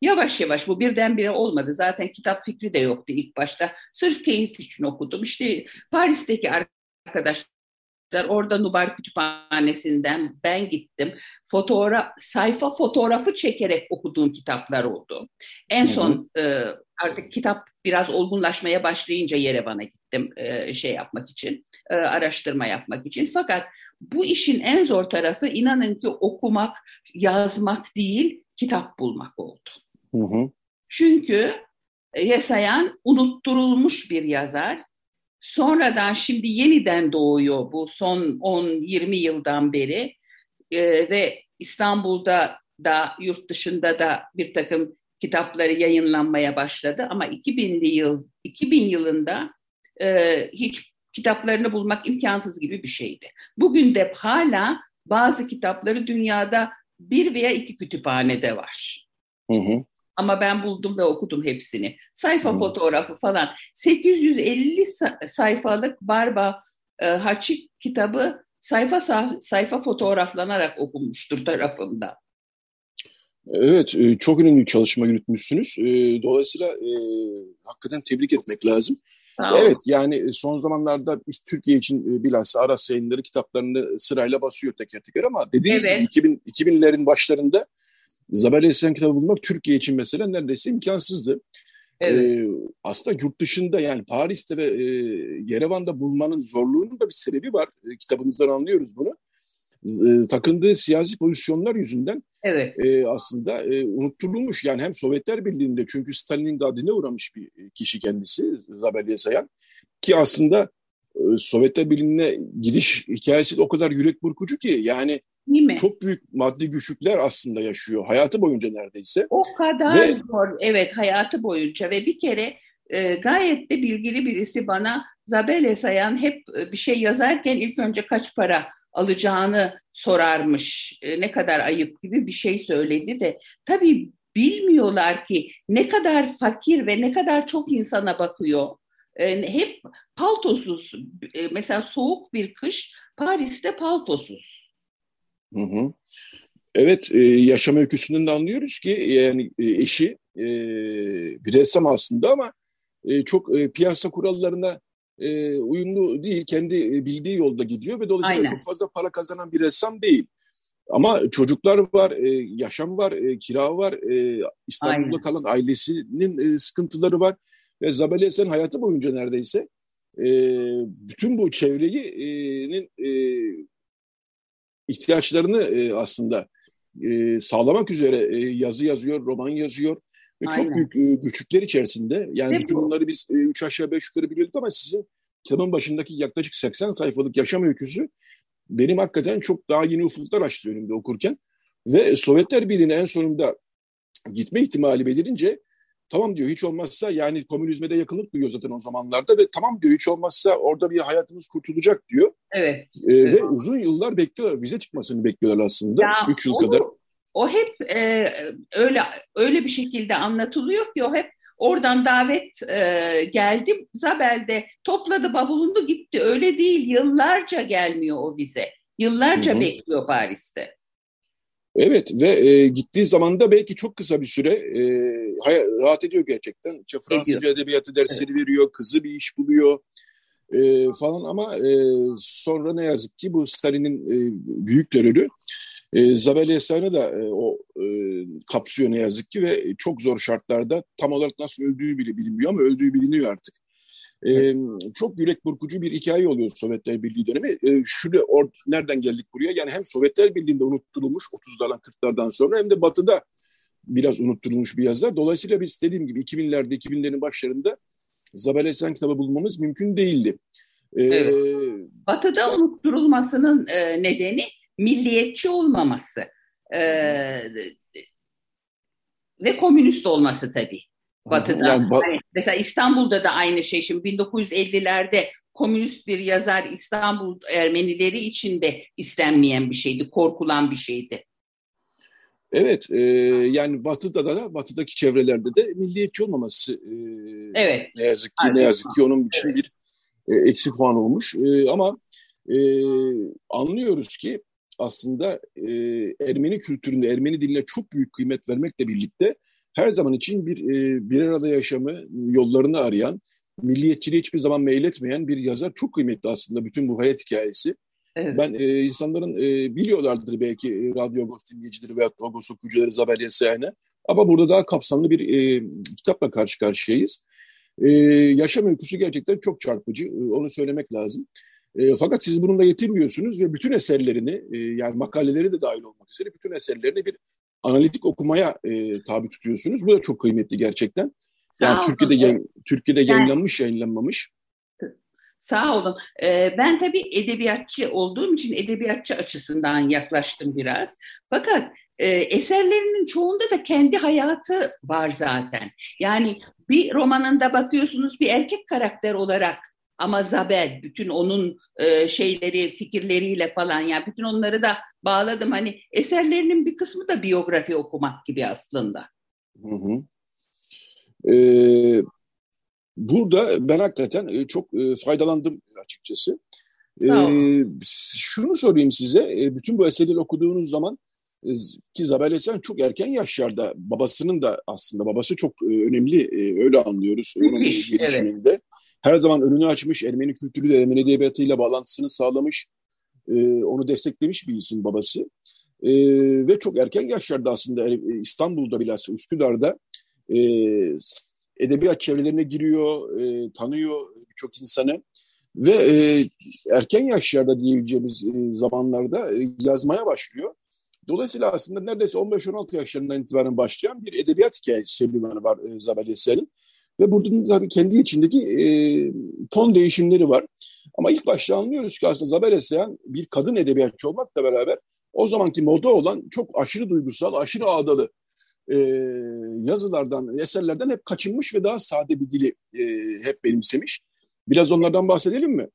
Yavaş yavaş bu birdenbire olmadı. Zaten kitap fikri de yoktu ilk başta. Sırf keyif için okudum. İşte Paris'teki arkadaşlar Orada Nubar Kütüphanesi'nden ben gittim. Fotoğraf, sayfa fotoğrafı çekerek okuduğum kitaplar oldu. En son e, artık kitap biraz olgunlaşmaya başlayınca Yerevan'a gittim e, şey yapmak için, e, araştırma yapmak için. Fakat bu işin en zor tarafı inanın ki okumak, yazmak değil, kitap bulmak oldu. Hı hı. Çünkü Yesayan unutturulmuş bir yazar Sonradan şimdi yeniden doğuyor bu son 10-20 yıldan beri e, ve İstanbul'da da yurt dışında da bir takım kitapları yayınlanmaya başladı ama 2000'li yıl 2000 yılında e, hiç kitaplarını bulmak imkansız gibi bir şeydi. Bugün de hala bazı kitapları dünyada bir veya iki kütüphanede var. Hı hı. Ama ben buldum ve okudum hepsini. Sayfa hmm. fotoğrafı falan. 850 sayfalık Barba e, Haçik kitabı sayfa sayfa fotoğraflanarak okunmuştur tarafımda. Evet, e, çok önemli bir çalışma yürütmüşsünüz. E, dolayısıyla e, hakikaten tebrik etmek lazım. Evet, yani son zamanlarda biz Türkiye için bilhassa Aras yayınları kitaplarını sırayla basıyor teker teker ama dediğiniz evet. gibi 2000, 2000'lerin başlarında Zabel Esen kitabı bulmak Türkiye için mesela neredeyse imkansızdı. Evet. Ee, aslında yurt dışında yani Paris'te ve e, Yerevan'da bulmanın zorluğunun da bir sebebi var. E, kitabınızdan anlıyoruz bunu. E, takındığı siyasi pozisyonlar yüzünden evet. e, aslında e, unutturulmuş. Yani hem Sovyetler Birliği'nde çünkü Stalin'in gadine uğramış bir kişi kendisi Zabel Yesayan. Ki aslında e, Sovyetler Birliği'ne gidiş hikayesi de o kadar yürek burkucu ki yani Değil mi? Çok büyük maddi güçlükler aslında yaşıyor hayatı boyunca neredeyse. O kadar ve... zor evet hayatı boyunca ve bir kere e, gayet de bilgili birisi bana Zabel Sayan hep e, bir şey yazarken ilk önce kaç para alacağını sorarmış. E, ne kadar ayıp gibi bir şey söyledi de tabii bilmiyorlar ki ne kadar fakir ve ne kadar çok insana bakıyor. E, hep paltosuz. E, mesela soğuk bir kış Paris'te paltosuz. Hı hı. Evet, e, yaşam öyküsünden de anlıyoruz ki yani e, eşi e, bir ressam aslında ama e, çok e, piyasa kurallarına e, uyumlu değil, kendi e, bildiği yolda gidiyor ve dolayısıyla Aynen. çok fazla para kazanan bir ressam değil. Ama çocuklar var, e, yaşam var, e, kira var, e, İstanbul'da Aynen. kalan ailesinin e, sıkıntıları var. Ve Zabel Esen hayatı boyunca neredeyse e, bütün bu çevreyi e, ihtiyaçlarını e, aslında e, sağlamak üzere e, yazı yazıyor, roman yazıyor ve Aynen. çok büyük e, güçlükler içerisinde. Yani bütün bunları biz e, üç aşağı beş yukarı biliyorduk ama sizin kitabın başındaki yaklaşık 80 sayfalık yaşam öyküsü benim hakikaten çok daha yeni ufuklar açtı önümde okurken. Ve Sovyetler Birliği'ne en sonunda gitme ihtimali belirince tamam diyor hiç olmazsa yani komünizme de yakınlık duyuyor zaten o zamanlarda ve tamam diyor hiç olmazsa orada bir hayatımız kurtulacak diyor. Evet. Ee, evet. Ve uzun yıllar bekliyorlar. Vize çıkmasını bekliyorlar aslında. Ya, Üç yıl o, kadar. O hep e, öyle öyle bir şekilde anlatılıyor ki o hep oradan davet e, geldi. Zabel'de topladı bavulunu gitti. Öyle değil. Yıllarca gelmiyor o vize. Yıllarca Hı-hı. bekliyor Paris'te. Evet ve e, gittiği zaman da belki çok kısa bir süre e, rahat ediyor gerçekten. İşte Fransızca ediyor. edebiyatı dersleri evet. veriyor, kızı bir iş buluyor e, falan ama e, sonra ne yazık ki bu Stalin'in e, büyük terörü e, Zabel Esa'nı da e, o e, kapsıyor ne yazık ki ve çok zor şartlarda tam olarak nasıl öldüğü bile bilinmiyor ama öldüğü biliniyor artık. E, çok yürek burkucu bir hikaye oluyor Sovyetler Birliği dönemi. E, şurada or, nereden geldik buraya? Yani hem Sovyetler Birliği'nde unutturulmuş 30'lardan 40'lardan sonra hem de Batı'da biraz unutturulmuş bir yazar. Dolayısıyla biz dediğim gibi 2000'lerde 2000'lerin başlarında Zabel Esen kitabı bulmamız mümkün değildi. Ee, evet. Batı'da unutturulmasının e, nedeni milliyetçi olmaması e, ve komünist olması tabii. Batı'da. Yani, ba- hani mesela İstanbul'da da aynı şey. Şimdi 1950'lerde komünist bir yazar İstanbul Ermenileri için de istenmeyen bir şeydi, korkulan bir şeydi. Evet, e, yani Batı'da da, Batı'daki çevrelerde de milliyetçi olmaması e, evet. ne yazık ki Aynen. ne yazık ki onun için evet. bir e, eksi puan olmuş. E, ama e, anlıyoruz ki aslında e, Ermeni kültüründe, Ermeni diline çok büyük kıymet vermekle birlikte her zaman için bir e, bir arada yaşamı yollarını arayan, milliyetçiliğe hiçbir zaman meyletmeyen bir yazar çok kıymetli aslında bütün bu hayat hikayesi. Evet. Ben e, insanların e, biliyorlardır belki e, Radyo Agos dinleyicileri veya Agos okuyucuları Zabel Yesayane. Ama burada daha kapsamlı bir e, kitapla karşı karşıyayız. E, yaşam öyküsü gerçekten çok çarpıcı. E, onu söylemek lazım. E, fakat siz bununla yetinmiyorsunuz ve bütün eserlerini e, yani makaleleri de dahil olmak üzere bütün eserlerini bir analitik okumaya e, tabi tutuyorsunuz. Bu da çok kıymetli gerçekten. Yani Sağ Türkiye'de yayın, Türkiye'de yayınlanmış, yayınlanmamış. Sağ olun. Ee, ben tabii edebiyatçı olduğum için edebiyatçı açısından yaklaştım biraz. Fakat e, eserlerinin çoğunda da kendi hayatı var zaten. Yani bir romanında bakıyorsunuz bir erkek karakter olarak ama Zabel bütün onun e, şeyleri fikirleriyle falan yani bütün onları da bağladım. Hani eserlerinin bir kısmı da biyografi okumak gibi aslında. Hı hı. Ee, burada ben hakikaten e, çok e, faydalandım açıkçası. Ee, şunu sorayım size, e, bütün bu eserleri okuduğunuz zaman ki Zabel Esen çok erken yaşlarda babasının da aslında babası çok önemli öyle anlıyoruz onun gelişiminde. Evet. Her zaman önünü açmış, Ermeni kültürü Ermeni edebiyatıyla bağlantısını sağlamış, onu desteklemiş bir isim babası. Ve çok erken yaşlarda aslında İstanbul'da bilhassa Üsküdar'da edebiyat çevrelerine giriyor, e, tanıyor birçok insanı ve e, erken yaşlarda diyebileceğimiz e, zamanlarda e, yazmaya başlıyor. Dolayısıyla aslında neredeyse 15-16 yaşlarından itibaren başlayan bir edebiyat hikayesi serüveni var e, Zabel Eser'in. Ve burada tabii kendi içindeki e, ton değişimleri var. Ama ilk başta anlıyoruz ki aslında Zabel Eser bir kadın edebiyatçı olmakla beraber o zamanki moda olan çok aşırı duygusal, aşırı ağdalı e, yazılardan, eserlerden hep kaçınmış ve daha sade bir dili e, hep benimsemiş. Biraz onlardan bahsedelim mi?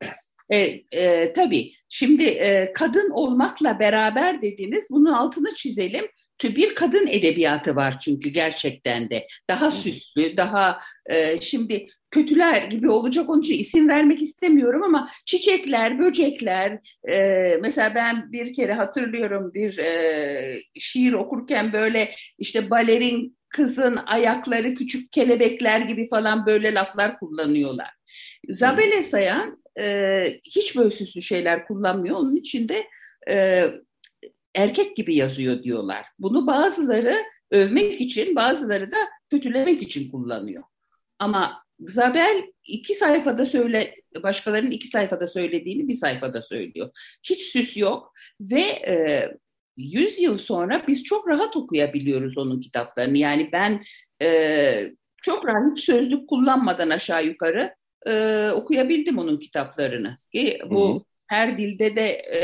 E, e, tabii. Şimdi e, kadın olmakla beraber dediğiniz bunun altını çizelim. Bir kadın edebiyatı var çünkü gerçekten de. Daha süslü, daha e, şimdi kötüler gibi olacak onun için isim vermek istemiyorum ama çiçekler, böcekler e, mesela ben bir kere hatırlıyorum bir e, şiir okurken böyle işte balerin kızın ayakları küçük kelebekler gibi falan böyle laflar kullanıyorlar. Zabele Sayan e, hiç böyle süslü şeyler kullanmıyor. Onun için de e, erkek gibi yazıyor diyorlar. Bunu bazıları övmek için bazıları da kötülemek için kullanıyor. Ama Zabel iki sayfada söyle, başkalarının iki sayfada söylediğini bir sayfada söylüyor. Hiç süs yok ve e, 100 yıl sonra biz çok rahat okuyabiliyoruz onun kitaplarını. Yani ben e, çok rahat sözlük kullanmadan aşağı yukarı e, okuyabildim onun kitaplarını. Ki bu Hı-hı. her dilde de e,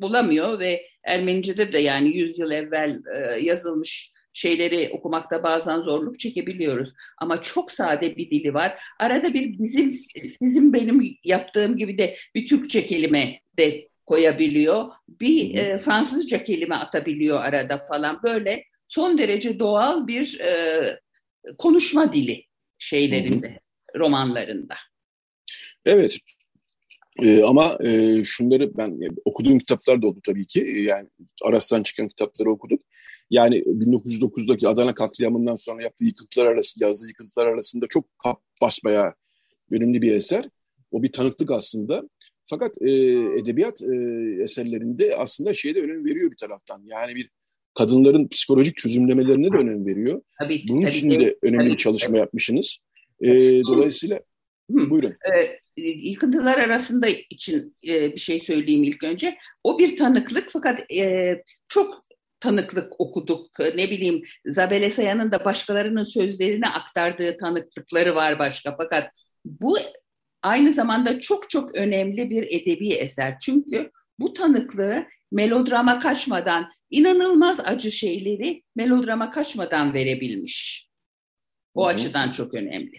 bulamıyor ve Ermenice'de de yani 100 yıl evvel e, yazılmış şeyleri okumakta bazen zorluk çekebiliyoruz. Ama çok sade bir dili var. Arada bir bizim sizin benim yaptığım gibi de bir Türkçe kelime de koyabiliyor. Bir e, Fransızca kelime atabiliyor arada falan. Böyle son derece doğal bir e, konuşma dili şeylerinde, romanlarında. Evet. Ee, ama e, şunları ben e, okuduğum kitaplar da oldu tabii ki. E, yani Aras'tan çıkan kitapları okuduk. Yani 1909'daki Adana katliamından sonra yaptığı yıkıntılar arasında, yazdığı yıkıntılar arasında çok basmaya önemli bir eser. O bir tanıklık aslında. Fakat e, edebiyat e, eserlerinde aslında şeye de önem veriyor bir taraftan. Yani bir kadınların psikolojik çözümlemelerine de önem veriyor. Tabii, Bunun tabii, için de önemli tabii, bir çalışma tabii. yapmışsınız. E, dolayısıyla Hı. buyurun. Ee, yıkıntılar arasında için e, bir şey söyleyeyim ilk önce. O bir tanıklık fakat e, çok tanıklık okuduk. Ne bileyim Zabel Esayan'ın da başkalarının sözlerini aktardığı tanıklıkları var başka. Fakat bu aynı zamanda çok çok önemli bir edebi eser. Çünkü bu tanıklığı melodrama kaçmadan, inanılmaz acı şeyleri melodrama kaçmadan verebilmiş. O Hı-hı. açıdan çok önemli.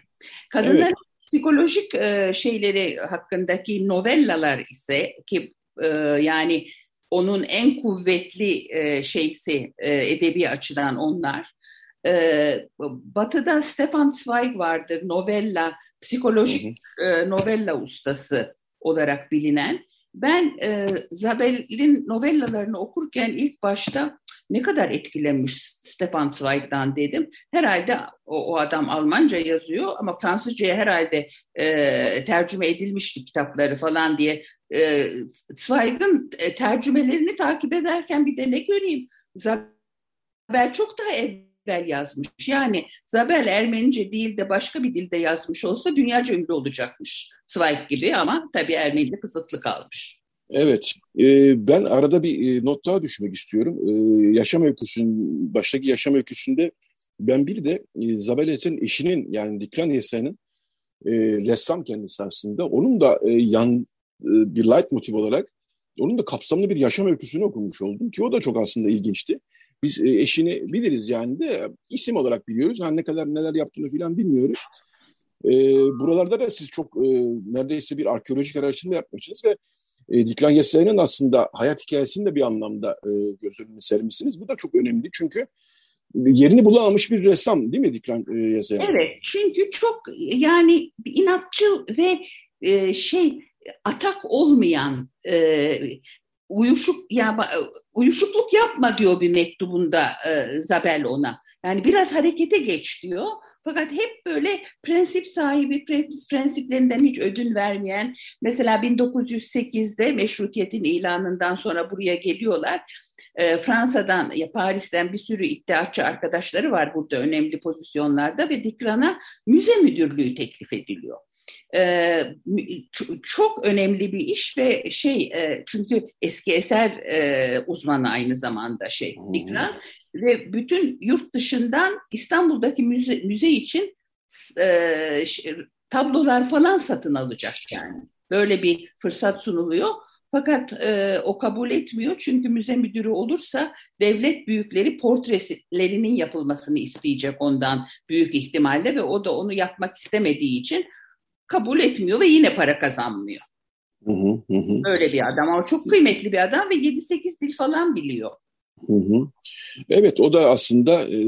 Kadınların. Psikolojik e, şeyleri hakkındaki novellalar ise ki e, yani onun en kuvvetli e, şeysi e, edebi açıdan onlar. E, batı'da Stefan Zweig vardır, novella, psikolojik E, novella ustası olarak bilinen. Ben e, Zabel'in novellalarını okurken ilk başta ne kadar etkilenmiş Stefan Zweig'dan dedim. Herhalde o, o adam Almanca yazıyor ama Fransızcaya herhalde e, tercüme edilmişti kitapları falan diye. E, Zweig'ın e, tercümelerini takip ederken bir de ne göreyim? Zabel çok daha evvel yazmış. Yani Zabel Ermenice değil de başka bir dilde yazmış olsa dünyaca ünlü olacakmış. Zweig gibi ama tabii Ermenice kısıtlı kalmış. Evet, e, ben arada bir e, not daha düşmek istiyorum. E, yaşam öyküsünün, baştaki yaşam öyküsünde ben bir de e, Zabel Esen'in eşinin yani Dikran Esen'in e, ressam kendisi aslında. Onun da e, yan e, bir light motiv olarak onun da kapsamlı bir yaşam öyküsünü okumuş oldum ki o da çok aslında ilginçti. Biz e, eşini biliriz yani de isim olarak biliyoruz. Yani ne kadar neler yaptığını falan bilmiyoruz. E, buralarda da siz çok e, neredeyse bir arkeolojik araştırma yapmışsınız ve e, Dikran Yesay'ın aslında hayat hikayesini de bir anlamda e, göz önüne sermişsiniz. Bu da çok önemli çünkü yerini bulamamış bir ressam değil mi Dikran e, Yesay? Evet çünkü çok yani inatçı ve e, şey atak olmayan e, uyuşuk ya uyuşukluk yapma diyor bir mektubunda e, Zabel ona. Yani biraz harekete geç diyor. Fakat hep böyle prensip sahibi, prensiplerinden hiç ödün vermeyen, mesela 1908'de meşrutiyetin ilanından sonra buraya geliyorlar. E, Fransa'dan, ya Paris'ten bir sürü iddiaçı arkadaşları var burada önemli pozisyonlarda ve Dikran'a müze müdürlüğü teklif ediliyor. Ee, çok önemli bir iş ve şey e, çünkü eski eser e, uzmanı aynı zamanda şey Dikran ve bütün yurt dışından İstanbul'daki müze, müze için e, tablolar falan satın alacak yani. Böyle bir fırsat sunuluyor. Fakat e, o kabul etmiyor çünkü müze müdürü olursa devlet büyükleri portrelerinin yapılmasını isteyecek ondan büyük ihtimalle ve o da onu yapmak istemediği için kabul etmiyor ve yine para kazanmıyor. Hı hı hı. Öyle bir adam ama çok kıymetli bir adam ve 7-8 dil falan biliyor. Hı hı. Evet o da aslında e,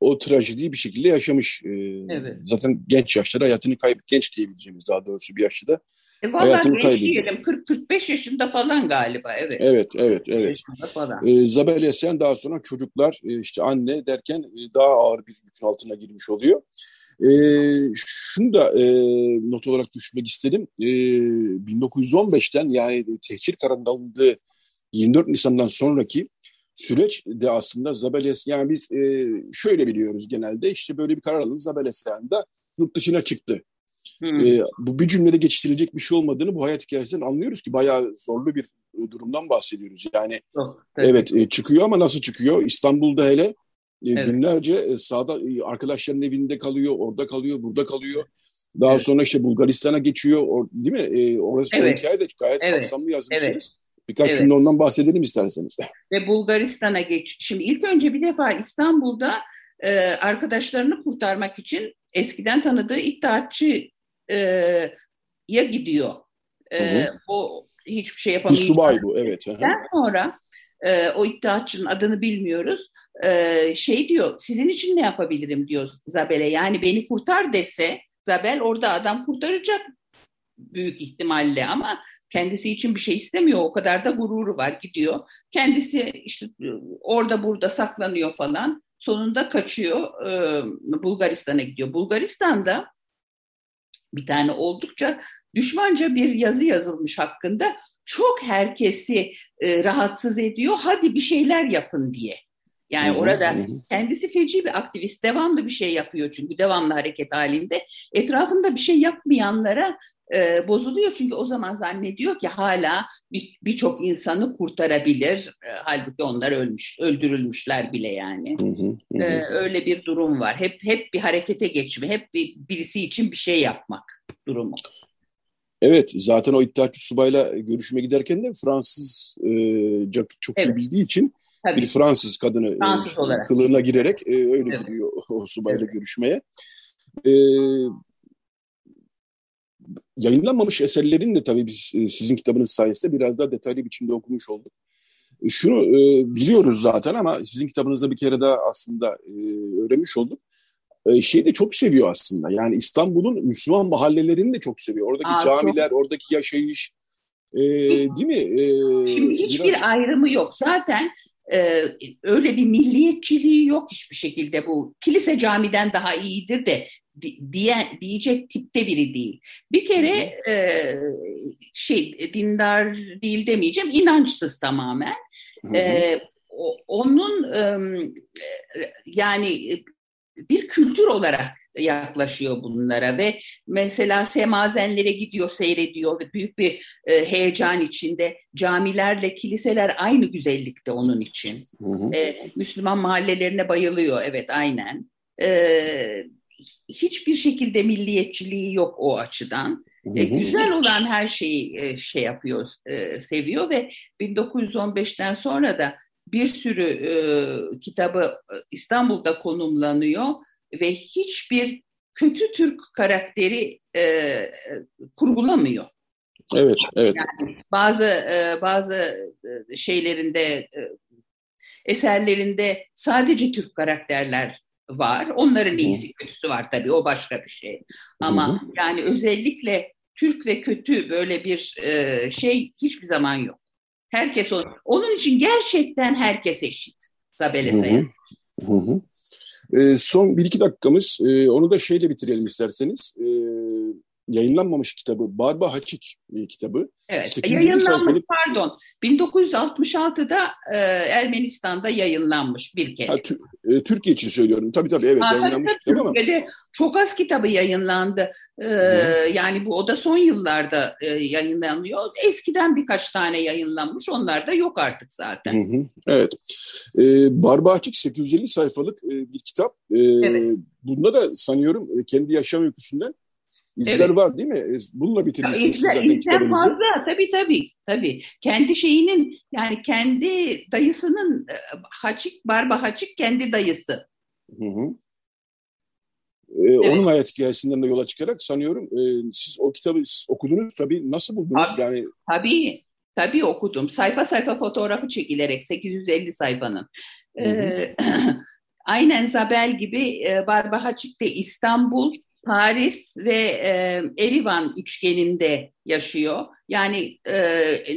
o trajediyi bir şekilde yaşamış. E, evet. Zaten genç yaşlarda hayatını kaybetmiş, genç diyebileceğimiz daha doğrusu bir yaşta da e hayatını kaybediyor. 40-45 yaşında falan galiba evet. Evet evet evet. E, Zabel Esen daha sonra çocuklar e, işte anne derken e, daha ağır bir yükün altına girmiş oluyor. E, şunu da e, not olarak düşmek istedim. E, 1915'ten yani tehcir kararının alındığı 24 Nisan'dan sonraki süreç de aslında Zabeles yani biz e, şöyle biliyoruz genelde işte böyle bir karar alındı Zabeles da yurt dışına çıktı. Hmm. E, bu bir cümlede geçiştirilecek bir şey olmadığını bu hayat hikayesinden anlıyoruz ki bayağı zorlu bir e, durumdan bahsediyoruz. Yani oh, evet e, çıkıyor ama nasıl çıkıyor? İstanbul'da hele evet. günlerce e, sağda e, arkadaşlarının evinde kalıyor, orada kalıyor, burada kalıyor. Daha evet. sonra işte Bulgaristan'a geçiyor, or, değil mi? E, orası evet. o hikaye de gayet evet. kapsamlı yazmışsınız. Evet. Birkaç evet. cümle ondan bahsedelim isterseniz. Ve Bulgaristan'a geç. Şimdi ilk önce bir defa İstanbul'da e, arkadaşlarını kurtarmak için eskiden tanıdığı iddiatçı e, ya gidiyor. E, o hiçbir şey yapamıyor. Bir subay bu evet. Daha sonra e, o iddiatçının adını bilmiyoruz. E, şey diyor sizin için ne yapabilirim diyor Zabel'e. Yani beni kurtar dese Zabel orada adam kurtaracak büyük ihtimalle ama kendisi için bir şey istemiyor. O kadar da gururu var gidiyor. Kendisi işte orada burada saklanıyor falan. Sonunda kaçıyor e, Bulgaristan'a gidiyor. Bulgaristan'da bir tane oldukça düşmanca bir yazı yazılmış hakkında çok herkesi e, rahatsız ediyor. Hadi bir şeyler yapın diye. Yani hı hı, orada hı. kendisi feci bir aktivist, devamlı bir şey yapıyor çünkü devamlı hareket halinde. Etrafında bir şey yapmayanlara e, bozuluyor çünkü o zaman zannediyor ki hala birçok bir insanı kurtarabilir. E, halbuki onlar ölmüş, öldürülmüşler bile yani. Hı hı, hı. E, öyle bir durum var. Hep hep bir harekete geçme, hep bir, birisi için bir şey yapmak durumu. Evet, zaten o İttihatçı subayla görüşme giderken de Fransızca çok evet. iyi bildiği için Tabii. bir Fransız kadını Fransız olarak. kılığına girerek öyle evet. gidiyor o subayla evet. görüşmeye. Ee, yayınlanmamış eserlerin de tabii biz e, sizin kitabınız sayesinde biraz daha detaylı biçimde okumuş olduk. E, şunu e, biliyoruz zaten ama sizin kitabınızda bir kere daha aslında e, öğrenmiş olduk. E, şeyi de çok seviyor aslında. Yani İstanbul'un Müslüman mahallelerini de çok seviyor. Oradaki Aa, camiler, çok... oradaki yaşayış, e, değil mi? E, Şimdi hiçbir biraz... ayrımı yok. Zaten e, öyle bir milliyetçiliği yok hiçbir şekilde bu. Kilise camiden daha iyidir de diye, diyecek tipte biri değil. Bir kere e, şey dindar değil demeyeceğim, inançsız tamamen. E, onun e, yani bir kültür olarak yaklaşıyor bunlara ve mesela semazenlere gidiyor seyrediyor ve büyük bir e, heyecan içinde camilerle kiliseler aynı güzellikte onun için. Hı hı. E, Müslüman mahallelerine bayılıyor evet aynen. E, hiçbir şekilde milliyetçiliği yok o açıdan. E, güzel olan her şeyi e, şey yapıyor, e, seviyor ve 1915'ten sonra da bir sürü e, kitabı e, İstanbul'da konumlanıyor ve hiçbir kötü Türk karakteri e, kurgulamıyor. Evet, evet. Yani bazı e, bazı e, şeylerinde e, eserlerinde sadece Türk karakterler var. Onların iyisi kötüsü var tabii o başka bir şey. Ama Hı-hı. yani özellikle Türk ve kötü böyle bir e, şey hiçbir zaman yok. Herkes onun. Onun için gerçekten herkes eşit. Zabele Sayın. E, son bir iki dakikamız. E, onu da şeyle bitirelim isterseniz. E, yayınlanmamış kitabı Barba Haçik e, kitabı. Evet, yayınlanmış sayfalık... pardon. 1966'da e, Ermenistan'da yayınlanmış bir kere. Ha, e, Türkiye için söylüyorum. Tabii tabii evet ha, yayınlanmış tabii, kitap ama. Türkiye'de çok az kitabı yayınlandı. E, yani bu o da son yıllarda e, yayınlanıyor. Eskiden birkaç tane yayınlanmış. Onlar da yok artık zaten. Hı hı, evet. E, Barba Haçik 850 sayfalık e, bir kitap. E, evet. Bunda da sanıyorum e, kendi yaşam öyküsünden İzler evet. var değil mi? E, bununla bitirmişsiniz izler, zaten izler fazla tabii tabii. tabii. Kendi şeyinin yani kendi dayısının e, Haçik, Barba Haçik kendi dayısı. Hı hı. Ee, evet. Onun hayat hikayesinden de yola çıkarak sanıyorum e, siz o kitabı siz okudunuz tabii nasıl buldunuz? Tabii, yani tabii, tabii okudum. Sayfa sayfa fotoğrafı çekilerek 850 sayfanın. Hı hı. Ee, aynen Zabel gibi e, Barba Haçik de İstanbul Paris ve e, Erivan üçgeninde yaşıyor. Yani e,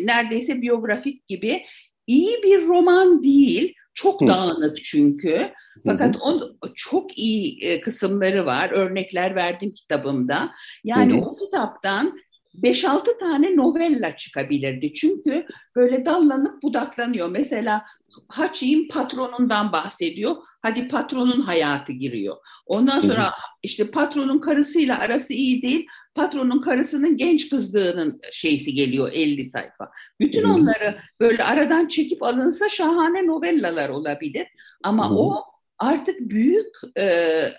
neredeyse biyografik gibi. iyi bir roman değil. Çok Hı. dağınık çünkü. Fakat on, çok iyi e, kısımları var. Örnekler verdim kitabımda. Yani Hı. o kitaptan 5-6 tane novella çıkabilirdi. Çünkü böyle dallanıp budaklanıyor. Mesela Haçi'nin patronundan bahsediyor. Hadi patronun hayatı giriyor. Ondan sonra işte patronun karısıyla arası iyi değil. Patronun karısının genç kızlığının şeysi geliyor 50 sayfa. Bütün onları böyle aradan çekip alınsa şahane novellalar olabilir. Ama o artık büyük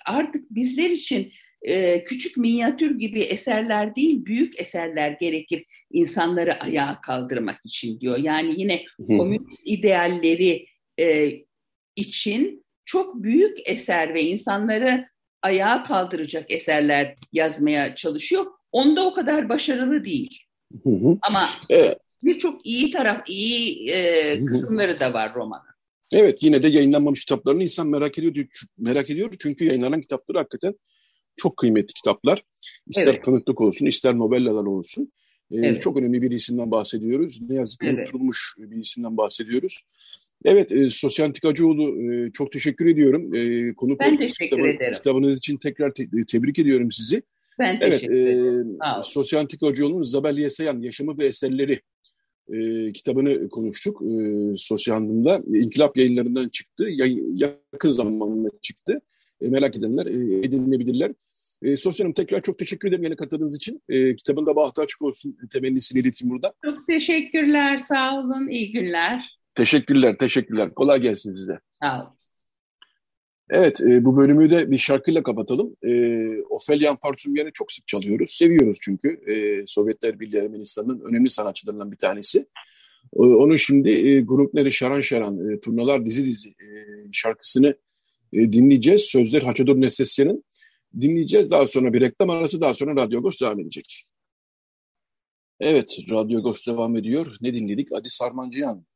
artık bizler için e, küçük minyatür gibi eserler değil, büyük eserler gerekir insanları ayağa kaldırmak için diyor. Yani yine komünist idealleri e, için çok büyük eser ve insanları ayağa kaldıracak eserler yazmaya çalışıyor. Onda o kadar başarılı değil. Hı hı. Ama evet. birçok iyi taraf, iyi e, kısımları da var romanın. Evet yine de yayınlanmamış kitaplarını insan merak ediyor. Merak ediyor çünkü yayınlanan kitapları hakikaten çok kıymetli kitaplar. İster evet. tanıklık olsun, ister novellalar olsun. Ee, evet. Çok önemli bir isimden bahsediyoruz. Ne yazık ki evet. unutulmuş bir isimden bahsediyoruz. Evet, e, Sosyan Tikacıoğlu e, çok teşekkür ediyorum. E, konuk ben teşekkür kitabı, ederim. Kitabınız için tekrar te tebrik ediyorum sizi. Ben evet, teşekkür e, ederim. E, Sosyan Tikacıoğlu'nun Zabel Yesayan Yaşamı ve Eserleri e, kitabını konuştuk. E, Sosyan'da İnkılap yayınlarından çıktı. Yay, yakın zamanda çıktı. E, merak edenler e, edinebilirler. E, Sosyan'ım tekrar çok teşekkür ederim yine katıldığınız için. E, kitabın da bahtı açık olsun temennisini ileteyim burada. Çok teşekkürler, sağ olun, iyi günler. Teşekkürler, teşekkürler. Kolay gelsin size. Sağ olun. Evet, e, bu bölümü de bir şarkıyla kapatalım. E, Ofelyan Parsumyan'ı çok sık çalıyoruz, seviyoruz çünkü. E, Sovyetler Birliği Ermenistan'ın önemli sanatçılarından bir tanesi. E, onun şimdi e, grupları Şaran Şaran, e, Turnalar Dizi Dizi e, şarkısını e, dinleyeceğiz. Sözler Haçadur Nesesyan'ın dinleyeceğiz. Daha sonra bir reklam arası, daha sonra Radyo Agos devam edecek. Evet, Radyo Agos devam ediyor. Ne dinledik? Adi Sarmancıyan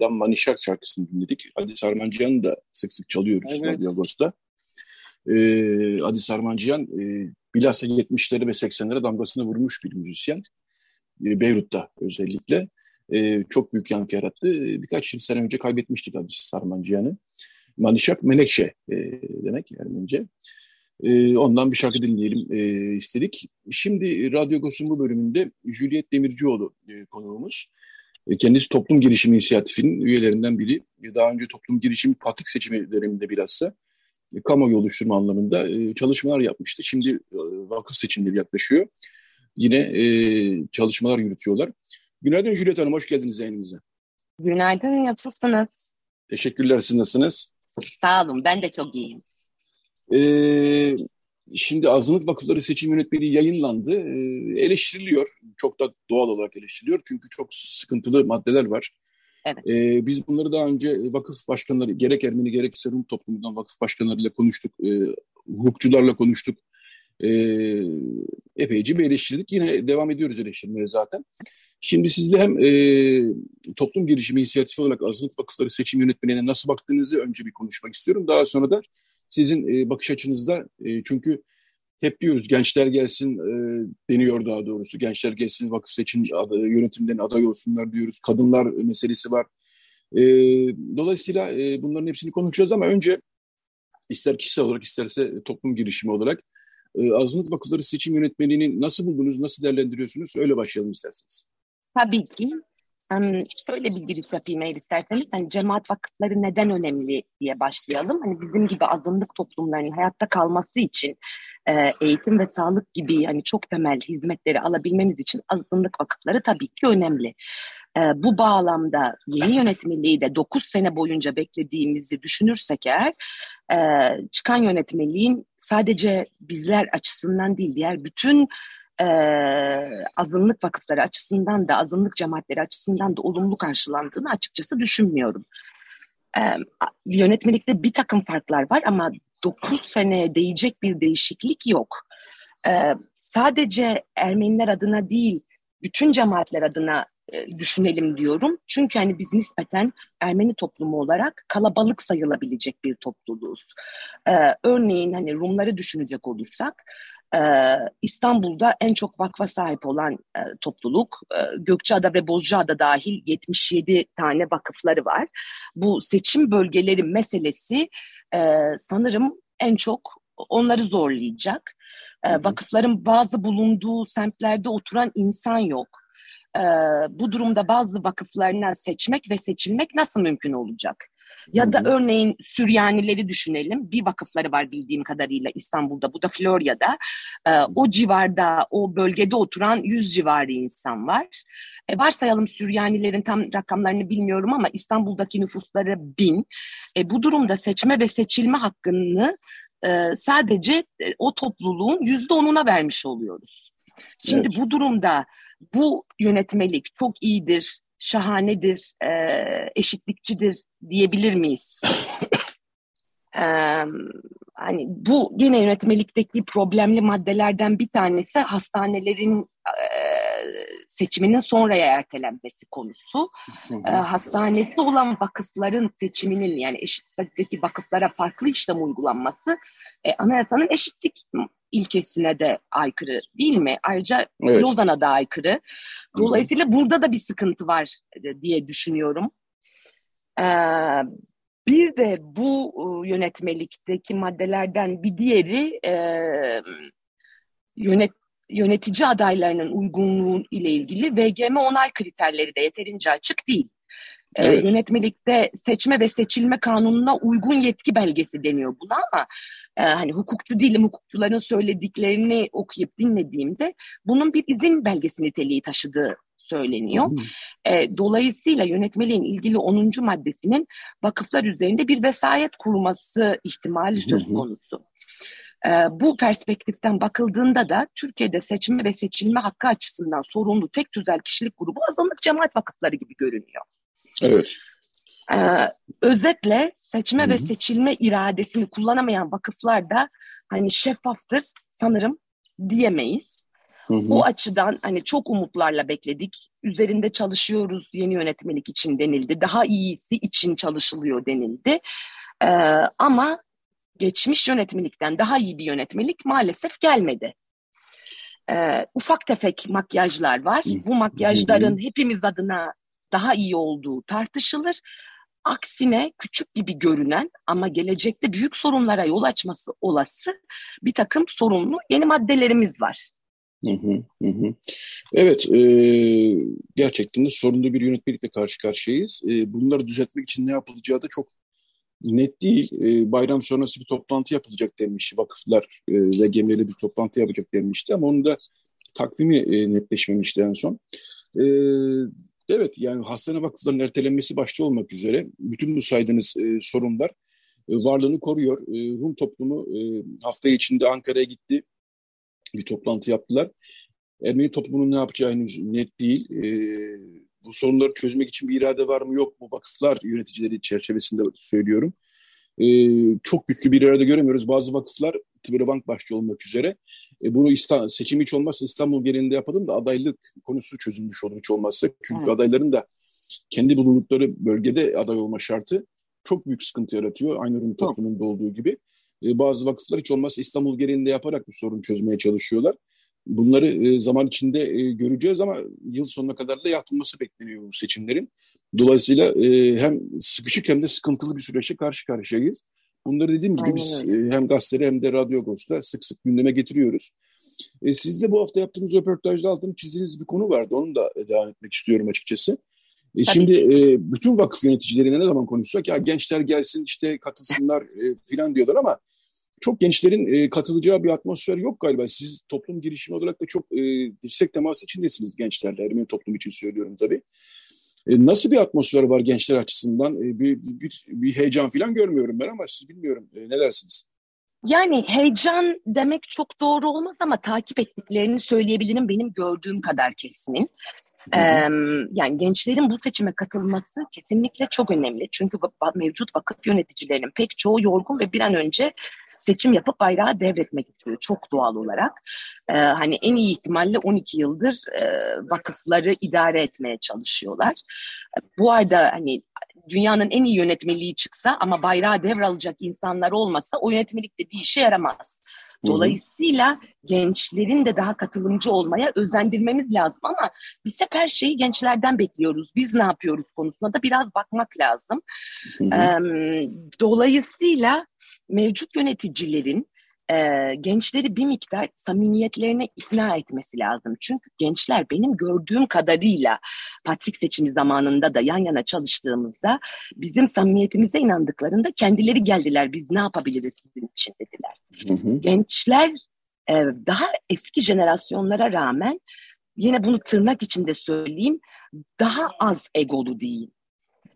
Dan Manişak şarkısını dinledik. Adi Sarmancıyan'ı da sık sık çalıyoruz evet. Radyo Agos'ta. Ee, Adi Sarmancıyan e, bilhassa 70'leri ve 80'lere damgasını vurmuş bir müzisyen. E, Beyrut'ta özellikle. E, çok büyük yankı yarattı. E, birkaç yıl sene önce kaybetmiştik Adi Sarmancıyan'ı. Manişak Menekşe e, demek Ermenice. E, ondan bir şarkı dinleyelim e, istedik. Şimdi Radyo Agos'un bu bölümünde Juliet Demircioğlu e, konuğumuz. E, kendisi toplum girişimi inisiyatifinin üyelerinden biri. E, daha önce toplum girişimi patrik seçimi döneminde bilhassa e, kamuoyu oluşturma anlamında çalışmalar yapmıştı. Şimdi vakıf seçimleri yaklaşıyor. Yine çalışmalar yürütüyorlar. Günaydın Juliet Hanım, hoş geldiniz yayınımıza. Günaydın, nasılsınız? Teşekkürler, siz nasılsınız? Sağ olun, ben de çok iyiyim. Ee, Şimdi azınlık vakıfları seçim yönetmeliği yayınlandı. Ee, eleştiriliyor. Çok da doğal olarak eleştiriliyor. Çünkü çok sıkıntılı maddeler var. Evet. Ee, biz bunları daha önce vakıf başkanları, gerek Ermeni gerekse Rum toplumundan vakıf başkanlarıyla konuştuk. Ee, hukukçularla konuştuk. Ee, epeyce bir eleştirdik. Yine devam ediyoruz eleştirmeye zaten. Şimdi sizle hem e, toplum girişimi inisiyatifi olarak azınlık vakıfları seçim yönetmeliğine nasıl baktığınızı önce bir konuşmak istiyorum. Daha sonra da sizin e, bakış açınızda e, çünkü hep diyoruz gençler gelsin e, deniyor daha doğrusu. Gençler gelsin vakıf seçim aday, yönetimden aday olsunlar diyoruz. Kadınlar meselesi var. E, dolayısıyla e, bunların hepsini konuşacağız ama önce ister kişisel olarak isterse toplum girişimi olarak e, azınlık vakıfları seçim yönetmeliğini nasıl buldunuz, nasıl değerlendiriyorsunuz? Öyle başlayalım isterseniz. Tabii ki. Şöyle bir giriş yapayım eğer isterseniz. Hani cemaat vakıfları neden önemli diye başlayalım. Hani bizim gibi azınlık toplumlarının hayatta kalması için e, eğitim ve sağlık gibi hani çok temel hizmetleri alabilmemiz için azınlık vakıfları tabii ki önemli. E, bu bağlamda yeni yönetmeliği de 9 sene boyunca beklediğimizi düşünürsek eğer e, çıkan yönetmeliğin sadece bizler açısından değil diğer bütün e, azınlık vakıfları açısından da azınlık cemaatleri açısından da olumlu karşılandığını açıkçası düşünmüyorum. E, yönetmelikte bir takım farklar var ama 9 seneye değecek bir değişiklik yok. E, sadece Ermeniler adına değil bütün cemaatler adına düşünelim diyorum. Çünkü hani biz nispeten Ermeni toplumu olarak kalabalık sayılabilecek bir topluluğuz. Ee, örneğin hani Rumları düşünecek olursak ee, İstanbul'da en çok vakfa sahip olan e, topluluk e, Gökçeada ve Bozcaada dahil 77 tane vakıfları var. Bu seçim bölgeleri meselesi e, sanırım en çok onları zorlayacak. E, vakıfların bazı bulunduğu semtlerde oturan insan yok. E, bu durumda bazı vakıflarına seçmek ve seçilmek nasıl mümkün olacak? Ya da örneğin Süryanileri düşünelim. Bir vakıfları var bildiğim kadarıyla İstanbul'da. Bu da Florya'da. Ee, o civarda, o bölgede oturan yüz civarı insan var. E, varsayalım Süryanilerin tam rakamlarını bilmiyorum ama İstanbul'daki nüfusları bin. E, bu durumda seçme ve seçilme hakkını e, sadece e, o topluluğun yüzde onuna vermiş oluyoruz. Şimdi evet. bu durumda bu yönetmelik çok iyidir, şahanedir, e, eşitlikçidir diyebilir miyiz? e, hani bu yine yönetmelikteki problemli maddelerden bir tanesi hastanelerin e, seçiminin sonraya ertelenmesi konusu. E, hastanesi olan vakıfların seçiminin yani eşit statüdeki vakıflara farklı işlem uygulanması e, anayasanın eşitlik ilkesine de aykırı değil mi? Ayrıca evet. Lozan'a da aykırı. Dolayısıyla burada da bir sıkıntı var e, diye düşünüyorum. Ee, bir de bu e, yönetmelikteki maddelerden bir diğeri e, yönet, yönetici adaylarının uygunluğu ile ilgili VGM onay kriterleri de yeterince açık değil. E, evet. E, yönetmelikte seçme ve seçilme kanununa uygun yetki belgesi deniyor buna ama e, hani hukukçu değilim hukukçuların söylediklerini okuyup dinlediğimde bunun bir izin belgesi niteliği taşıdığı söyleniyor. E, dolayısıyla yönetmeliğin ilgili 10. maddesinin vakıflar üzerinde bir vesayet kurması ihtimali söz konusu. E, bu perspektiften bakıldığında da Türkiye'de seçme ve seçilme hakkı açısından sorumlu tek tüzel kişilik grubu azınlık cemaat vakıfları gibi görünüyor. Evet. Ee, özetle seçme Hı-hı. ve seçilme iradesini kullanamayan vakıflar da hani şeffaftır sanırım diyemeyiz. Hı hı. O açıdan hani çok umutlarla bekledik. Üzerinde çalışıyoruz yeni yönetmelik için denildi. Daha iyisi için çalışılıyor denildi. Ee, ama geçmiş yönetmelikten daha iyi bir yönetmelik maalesef gelmedi. Ee, ufak tefek makyajlar var. Bu makyajların hepimiz adına daha iyi olduğu tartışılır. Aksine küçük gibi görünen ama gelecekte büyük sorunlara yol açması olası bir takım sorunlu yeni maddelerimiz var. Hı hı, hı. Evet, e, gerçekten de sorunlu bir yönetmelikle karşı karşıyayız. E, bunları düzeltmek için ne yapılacağı da çok net değil. E, bayram sonrası bir toplantı yapılacak denmişti. Vakıflar e, ve gemileri bir toplantı yapacak denmişti ama onun da takvimi e, netleşmemişti en son. E, evet, yani hastane vakıfların ertelenmesi başta olmak üzere bütün bu saydığınız e, sorunlar e, varlığını koruyor. E, Rum toplumu e, hafta içinde Ankara'ya gitti bir toplantı yaptılar. Ermeni toplumunun ne yapacağı henüz net değil. E, bu sorunları çözmek için bir irade var mı yok mu vakıflar yöneticileri çerçevesinde söylüyorum. E, çok güçlü bir irade göremiyoruz. Bazı vakıflar Bank başta olmak üzere e, bunu İstanbul, seçim hiç olmazsa İstanbul yerinde yapalım da adaylık konusu çözülmüş olur hiç olmazsa. Çünkü evet. adayların da kendi bulundukları bölgede aday olma şartı çok büyük sıkıntı yaratıyor. Aynı Rum toplumunda olduğu gibi. E, bazı vakıflar hiç olmazsa İstanbul genelinde yaparak bu sorunu çözmeye çalışıyorlar. Bunları e, zaman içinde e, göreceğiz ama yıl sonuna kadar da yapılması bekleniyor bu seçimlerin. Dolayısıyla hem sıkışık hem de sıkıntılı bir süreçle karşı karşıyayız. Bunları dediğim gibi Aynen biz öyle. hem gazetede hem de Radyo Agos'ta sık sık gündeme getiriyoruz. E, siz de bu hafta yaptığımız röportajda altını çizdiğiniz bir konu vardı. Onu da devam etmek istiyorum açıkçası. E, şimdi e, bütün vakıf yöneticilerine ne zaman konuşsak ya gençler gelsin işte katılsınlar e, filan diyorlar ama çok gençlerin e, katılacağı bir atmosfer yok galiba. Siz toplum girişimi olarak da çok e, dirsek temas içindesiniz gençlerle. Ermeni toplum için söylüyorum tabii. E, nasıl bir atmosfer var gençler açısından? E, bir, bir, bir heyecan falan görmüyorum ben ama siz bilmiyorum. E, ne dersiniz? Yani heyecan demek çok doğru olmaz ama takip ettiklerini söyleyebilirim benim gördüğüm kadar kesimin. Ee, yani gençlerin bu seçime katılması kesinlikle çok önemli. Çünkü mevcut vakıf yöneticilerinin pek çoğu yorgun ve bir an önce seçim yapıp bayrağı devretmek istiyor çok doğal olarak. Ee, hani en iyi ihtimalle 12 yıldır e, vakıfları idare etmeye çalışıyorlar. Bu arada hani dünyanın en iyi yönetmeliği çıksa ama bayrağı devralacak insanlar olmasa o yönetmelik de bir işe yaramaz. Dolayısıyla gençlerin de daha katılımcı olmaya özendirmemiz lazım ama biz hep her şeyi gençlerden bekliyoruz. Biz ne yapıyoruz konusunda da biraz bakmak lazım. Ee, dolayısıyla mevcut yöneticilerin e, gençleri bir miktar samimiyetlerine ikna etmesi lazım. Çünkü gençler benim gördüğüm kadarıyla patrik seçimi zamanında da yan yana çalıştığımızda bizim samimiyetimize inandıklarında kendileri geldiler biz ne yapabiliriz sizin için dediler. Hı hı. Gençler e, daha eski jenerasyonlara rağmen yine bunu tırnak içinde söyleyeyim daha az egolu değil.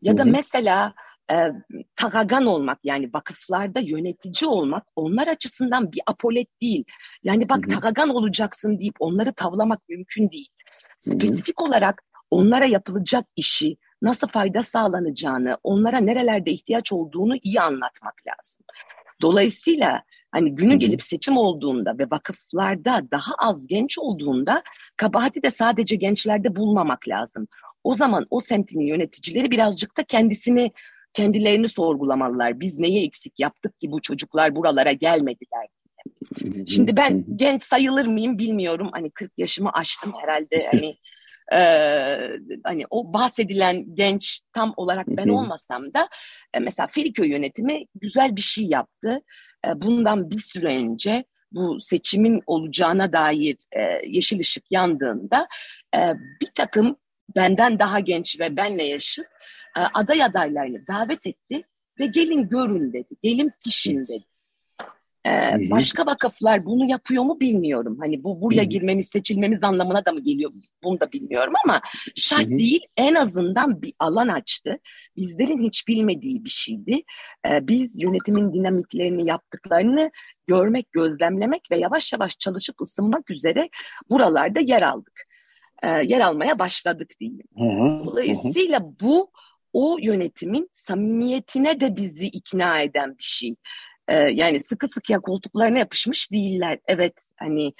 Ya da mesela e, tagagan olmak yani vakıflarda yönetici olmak onlar açısından bir apolet değil. Yani bak hı hı. tagagan olacaksın deyip onları tavlamak mümkün değil. Spesifik hı hı. olarak onlara yapılacak işi, nasıl fayda sağlanacağını, onlara nerelerde ihtiyaç olduğunu iyi anlatmak lazım. Dolayısıyla hani günü gelip seçim olduğunda ve vakıflarda daha az genç olduğunda kabahati de sadece gençlerde bulmamak lazım. O zaman o semtin yöneticileri birazcık da kendisini kendilerini sorgulamalılar. Biz neyi eksik yaptık ki bu çocuklar buralara gelmediler Şimdi ben genç sayılır mıyım bilmiyorum. Hani 40 yaşımı aştım herhalde. Hani e, hani o bahsedilen genç tam olarak ben olmasam da e, mesela Feriköy yönetimi güzel bir şey yaptı. E, bundan bir süre önce bu seçimin olacağına dair e, yeşil ışık yandığında e, bir takım benden daha genç ve benle yaşıt aday adaylarını davet etti ve gelin görün dedi, gelin pişin dedi. Ee, başka vakıflar bunu yapıyor mu bilmiyorum. Hani bu buraya girmemiz, seçilmemiz anlamına da mı geliyor bunu da bilmiyorum ama şart Hı-hı. değil. En azından bir alan açtı. Bizlerin hiç bilmediği bir şeydi. Ee, biz yönetimin dinamiklerini yaptıklarını görmek, gözlemlemek ve yavaş yavaş çalışıp ısınmak üzere buralarda yer aldık. Ee, yer almaya başladık diyeyim. Hı-hı. Dolayısıyla bu o yönetimin samimiyetine de bizi ikna eden bir şey. Ee, yani sıkı sıkıya koltuklarına yapışmış değiller. Evet hani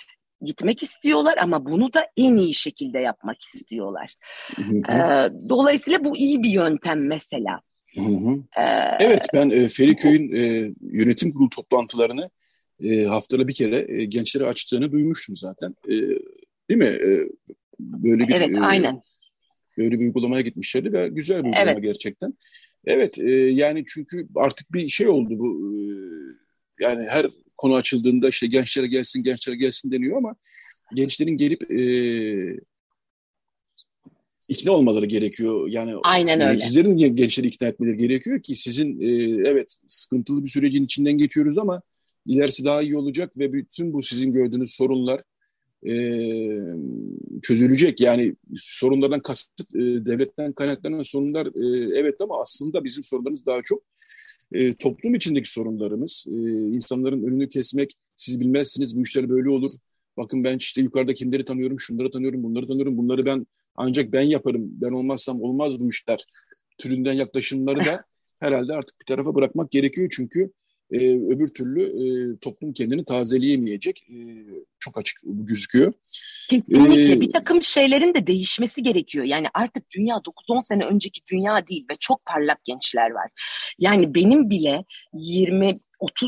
gitmek istiyorlar ama bunu da en iyi şekilde yapmak istiyorlar. Ee, dolayısıyla bu iyi bir yöntem mesela. Hı hı. Ee, evet ben e, Feriköy'ün e, yönetim kurulu toplantılarını e, haftada bir kere e, gençlere açtığını duymuştum zaten. E, değil mi? E, böyle bir Evet, e, aynen. Böyle bir uygulamaya gitmişlerdi ve güzel bir uygulama evet. gerçekten. Evet e, yani çünkü artık bir şey oldu bu e, yani her konu açıldığında işte gençlere gelsin gençlere gelsin deniyor ama gençlerin gelip e, ikna olmaları gerekiyor. Yani Aynen öyle. Sizlerin gençleri ikna etmeleri gerekiyor ki sizin e, evet sıkıntılı bir sürecin içinden geçiyoruz ama ilerisi daha iyi olacak ve bütün bu sizin gördüğünüz sorunlar e, çözülecek. Yani sorunlardan kasıt e, devletten kaynaklanan sorunlar e, evet ama aslında bizim sorunlarımız daha çok e, toplum içindeki sorunlarımız. E, insanların önünü kesmek, siz bilmezsiniz bu işler böyle olur. Bakın ben işte yukarıda kimleri tanıyorum, şunları tanıyorum, bunları tanıyorum. Bunları ben ancak ben yaparım. Ben olmazsam olmaz bu işler türünden yaklaşımları da herhalde artık bir tarafa bırakmak gerekiyor. Çünkü e, öbür türlü e, toplum kendini tazeleyemeyecek. E, çok açık gözüküyor. Kesinlikle. Ee, bir takım şeylerin de değişmesi gerekiyor. Yani artık dünya 9-10 sene önceki dünya değil ve çok parlak gençler var. Yani benim bile 20-30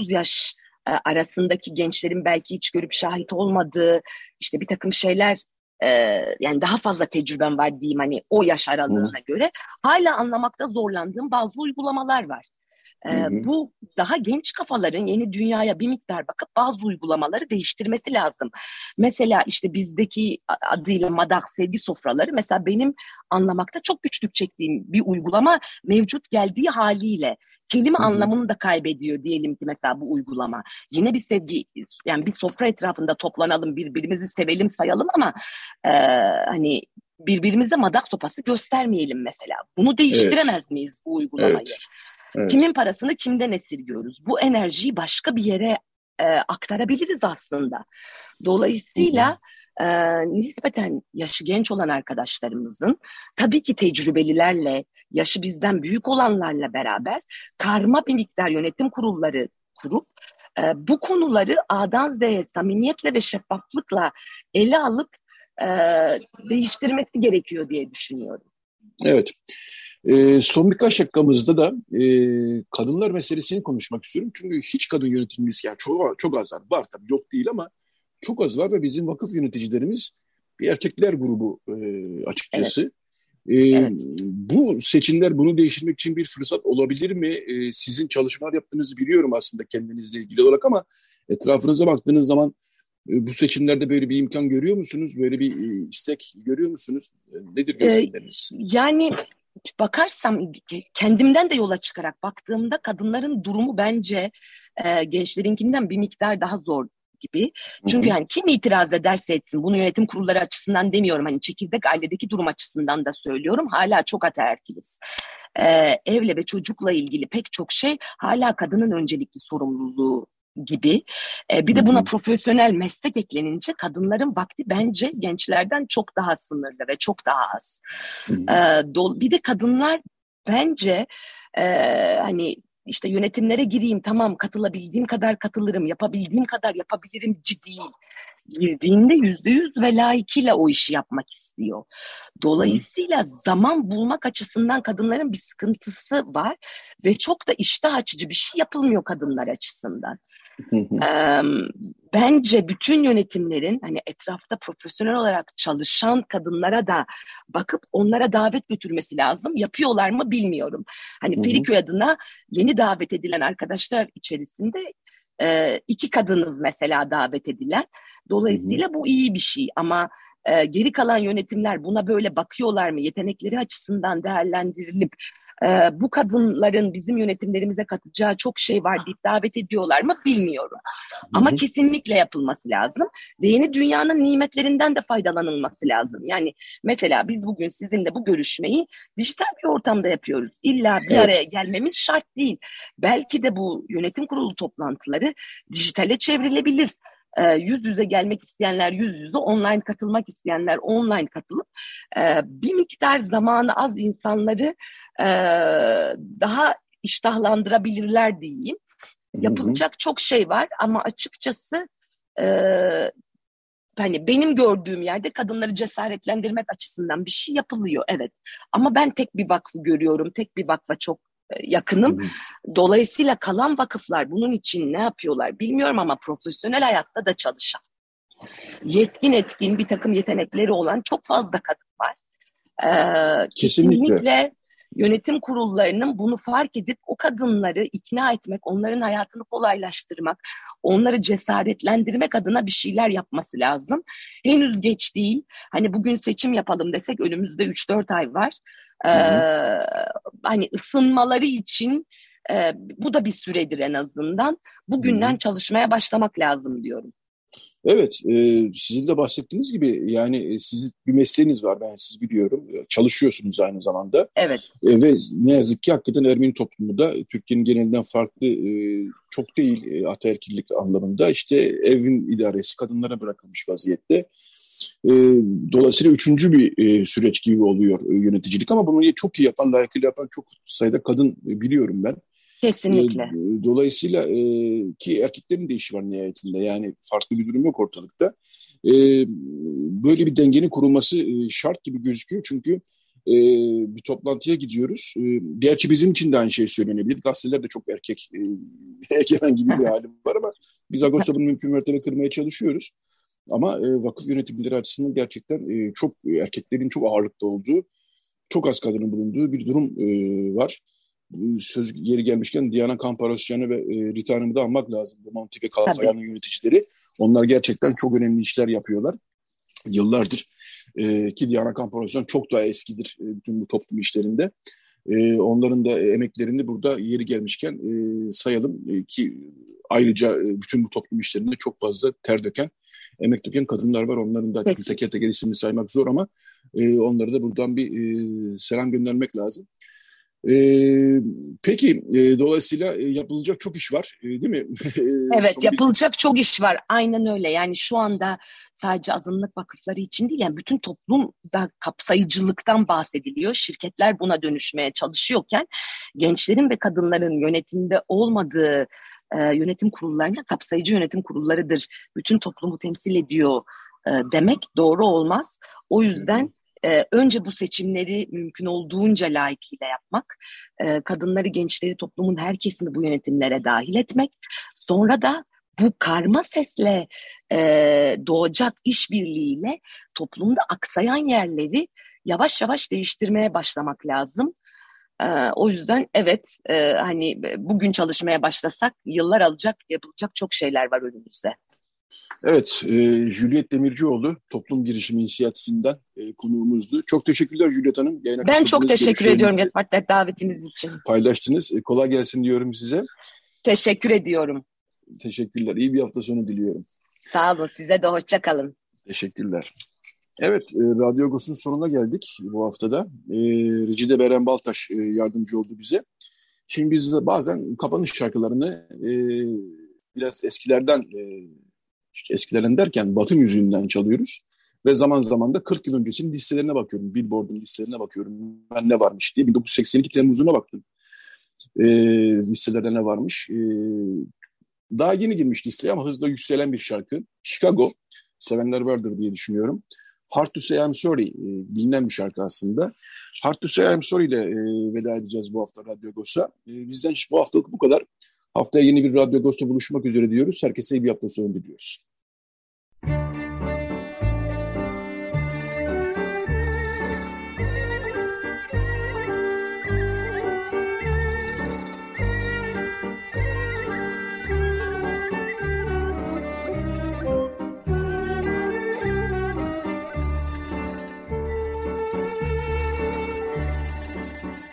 yaş e, arasındaki gençlerin belki hiç görüp şahit olmadığı işte bir takım şeyler e, yani daha fazla tecrübem var diyeyim hani o yaş aralığına Hı. göre hala anlamakta zorlandığım bazı uygulamalar var. Ee, bu daha genç kafaların yeni dünyaya bir miktar bakıp bazı uygulamaları değiştirmesi lazım. Mesela işte bizdeki adıyla madak sevgi sofraları mesela benim anlamakta çok güçlük çektiğim bir uygulama mevcut geldiği haliyle kelime Hı-hı. anlamını da kaybediyor diyelim ki mesela bu uygulama. Yine bir sevgi yani bir sofra etrafında toplanalım birbirimizi sevelim sayalım ama e, hani birbirimize madak sopası göstermeyelim mesela. Bunu değiştiremez evet. miyiz bu uygulamayı? Evet. Evet. Kimin parasını kimden esirgiyoruz? Bu enerjiyi başka bir yere e, aktarabiliriz aslında. Dolayısıyla e, nispeten yaşı genç olan arkadaşlarımızın tabii ki tecrübelilerle, yaşı bizden büyük olanlarla beraber karma bir miktar yönetim kurulları kurup e, bu konuları A'dan Z'ye samimiyetle ve şeffaflıkla ele alıp e, değiştirmesi gerekiyor diye düşünüyorum. Evet. E, son birkaç dakikamızda da e, kadınlar meselesini konuşmak istiyorum. Çünkü hiç kadın yönetimimiz yani çok, çok az var. Var tabii yok değil ama çok az var ve bizim vakıf yöneticilerimiz bir erkekler grubu e, açıkçası. Evet. Ee, evet. Bu seçimler bunu değiştirmek için bir fırsat olabilir mi? Ee, sizin çalışmalar yaptığınızı biliyorum aslında kendinizle ilgili olarak ama etrafınıza baktığınız zaman e, bu seçimlerde böyle bir imkan görüyor musunuz? Böyle bir e, istek görüyor musunuz? E, nedir gözlemleriniz? Yani bakarsam kendimden de yola çıkarak baktığımda kadınların durumu bence e, gençlerinkinden bir miktar daha zor gibi. Çünkü hani kim itiraz ederse etsin bunu yönetim kurulları açısından demiyorum. Hani çekirdek ailedeki durum açısından da söylüyorum. Hala çok ataerkiliz. Ee, evle ve çocukla ilgili pek çok şey hala kadının öncelikli sorumluluğu gibi. E, bir de buna profesyonel meslek eklenince kadınların vakti bence gençlerden çok daha sınırlı ve çok daha az. E, do, bir de kadınlar bence e, hani işte yönetimlere gireyim tamam katılabildiğim kadar katılırım, yapabildiğim kadar yapabilirim değil girdiğinde yüzde yüz ve layıkıyla o işi yapmak istiyor. Dolayısıyla zaman bulmak açısından kadınların bir sıkıntısı var ve çok da iştah açıcı bir şey yapılmıyor kadınlar açısından. Ee, bence bütün yönetimlerin hani etrafta profesyonel olarak çalışan kadınlara da bakıp onlara davet götürmesi lazım. Yapıyorlar mı bilmiyorum. Hani Feriköy adına yeni davet edilen arkadaşlar içerisinde e, iki kadınız mesela davet edilen. Dolayısıyla Hı-hı. bu iyi bir şey ama e, geri kalan yönetimler buna böyle bakıyorlar mı? Yetenekleri açısından değerlendirilip e, bu kadınların bizim yönetimlerimize katacağı çok şey var deyip davet ediyorlar mı bilmiyorum. Hı-hı. Ama kesinlikle yapılması lazım. Ve yeni dünyanın nimetlerinden de faydalanılması lazım. Yani mesela biz bugün sizinle bu görüşmeyi dijital bir ortamda yapıyoruz. İlla bir evet. araya gelmemiz şart değil. Belki de bu yönetim kurulu toplantıları dijitale çevrilebilir e, yüz yüze gelmek isteyenler yüz yüze, online katılmak isteyenler online katılıp e, bir miktar zamanı az insanları e, daha iştahlandırabilirler diyeyim. Yapılacak çok şey var ama açıkçası e, hani benim gördüğüm yerde kadınları cesaretlendirmek açısından bir şey yapılıyor evet. Ama ben tek bir vakfı görüyorum. Tek bir vakfa çok yakınım. Dolayısıyla kalan vakıflar bunun için ne yapıyorlar bilmiyorum ama profesyonel hayatta da çalışan, yetkin etkin bir takım yetenekleri olan çok fazla kadın var. Ee, kesinlikle. kesinlikle yönetim kurullarının bunu fark edip o kadınları ikna etmek, onların hayatını kolaylaştırmak, onları cesaretlendirmek adına bir şeyler yapması lazım. Henüz geç değil. Hani bugün seçim yapalım desek önümüzde 3-4 ay var. Ee, hani ısınmaları için e, bu da bir süredir en azından. Bugünden Hı-hı. çalışmaya başlamak lazım diyorum. Evet, e, sizin de bahsettiğiniz gibi yani e, sizin bir mesleğiniz var ben siz biliyorum. E, çalışıyorsunuz aynı zamanda. Evet. E, ve ne yazık ki hakikaten Ermeni toplumu da Türkiye'nin genelinden farklı e, çok değil e, ataerkillik anlamında işte evin idaresi kadınlara bırakılmış vaziyette. E, dolayısıyla üçüncü bir e, süreç gibi oluyor e, yöneticilik ama bunu çok iyi yapan, layıkıyla yapan çok sayıda kadın e, biliyorum ben. Kesinlikle. E, dolayısıyla e, ki erkeklerin de işi var nihayetinde yani farklı bir durum yok ortalıkta. E, böyle bir dengenin kurulması e, şart gibi gözüküyor çünkü e, bir toplantıya gidiyoruz. E, gerçi bizim için de aynı şey söylenebilir. Gazeteler de çok erkek e, egemen gibi bir halim var ama biz Ağustos'ta bunu mümkün mertebe kırmaya çalışıyoruz. Ama e, vakıf yönetimleri açısından gerçekten e, çok erkeklerin çok ağırlıkta olduğu, çok az kadının bulunduğu bir durum e, var söz geri gelmişken Diana Kamparosyan'ı ve e, Rita Hanım'ı da almak lazım. Bu Mantık ve Kalfayan'ın yöneticileri. Onlar gerçekten çok önemli işler yapıyorlar. Yıllardır. E, ki Diana Kamparosyan çok daha eskidir e, bütün bu toplum işlerinde. E, onların da emeklerini burada yeri gelmişken e, sayalım e, ki ayrıca e, bütün bu toplum işlerinde çok fazla ter döken, emek döken kadınlar var. Onların da teker teker isimini saymak zor ama e, onları da buradan bir e, selam göndermek lazım. Ee, peki e, dolayısıyla e, yapılacak çok iş var e, değil mi? evet yapılacak bir... çok iş var aynen öyle yani şu anda sadece azınlık vakıfları için değil yani bütün toplumda kapsayıcılıktan bahsediliyor. Şirketler buna dönüşmeye çalışıyorken gençlerin ve kadınların yönetimde olmadığı e, yönetim kurullarına kapsayıcı yönetim kurullarıdır. Bütün toplumu temsil ediyor e, demek doğru olmaz. O yüzden e, önce bu seçimleri mümkün olduğunca layıkıyla yapmak, e, kadınları, gençleri, toplumun her kesimi bu yönetimlere dahil etmek, sonra da bu karma sesle e, doğacak işbirliğiyle toplumda aksayan yerleri yavaş yavaş değiştirmeye başlamak lazım. E, o yüzden evet e, hani bugün çalışmaya başlasak yıllar alacak yapılacak çok şeyler var önümüzde. Evet, e, Juliet Demircioğlu Toplum Girişimi İnisiyatifinden e, konuğumuzdu. Çok teşekkürler Juliet Hanım. Yayına ben çok teşekkür ediyorum Yetmatler davetiniz için. Paylaştınız. E, kolay gelsin diyorum size. Teşekkür ediyorum. Teşekkürler. İyi bir hafta sonu diliyorum. Sağ olun size de hoşça kalın. Teşekkürler. Evet, e, Radyo Agos'un sonuna geldik bu haftada. E, Recide Beren Baltaş e, yardımcı oldu bize. Şimdi biz bazen kapanış şarkılarını e, biraz eskilerden, e, eskilerden derken Batı müziğinden çalıyoruz. Ve zaman zaman da 40 yıl öncesinin listelerine bakıyorum. Billboard'un listelerine bakıyorum. Ben ne varmış diye. 1982 Temmuz'una baktım. E, listelerde ne varmış. E, daha yeni girmiş listeye ama hızla yükselen bir şarkı. Chicago. Sevenler vardır diye düşünüyorum. Hard to Say I'm Sorry e, bilinen bir şarkı aslında. Hard to Say I'm Sorry ile e, veda edeceğiz bu hafta Radyo Gos'a. E, bizden bu haftalık bu kadar. Haftaya yeni bir Radyo Gos'ta buluşmak üzere diyoruz. Herkese iyi bir hafta sonu diliyoruz.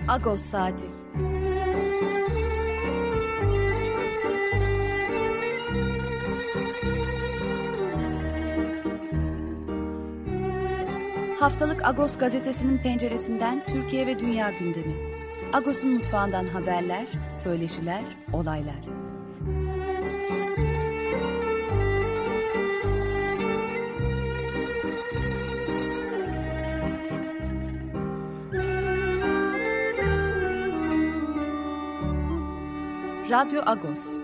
Agos Saati Haftalık Agos gazetesinin penceresinden Türkiye ve dünya gündemi. Agos'un mutfağından haberler, söyleşiler, olaylar. Radyo Agos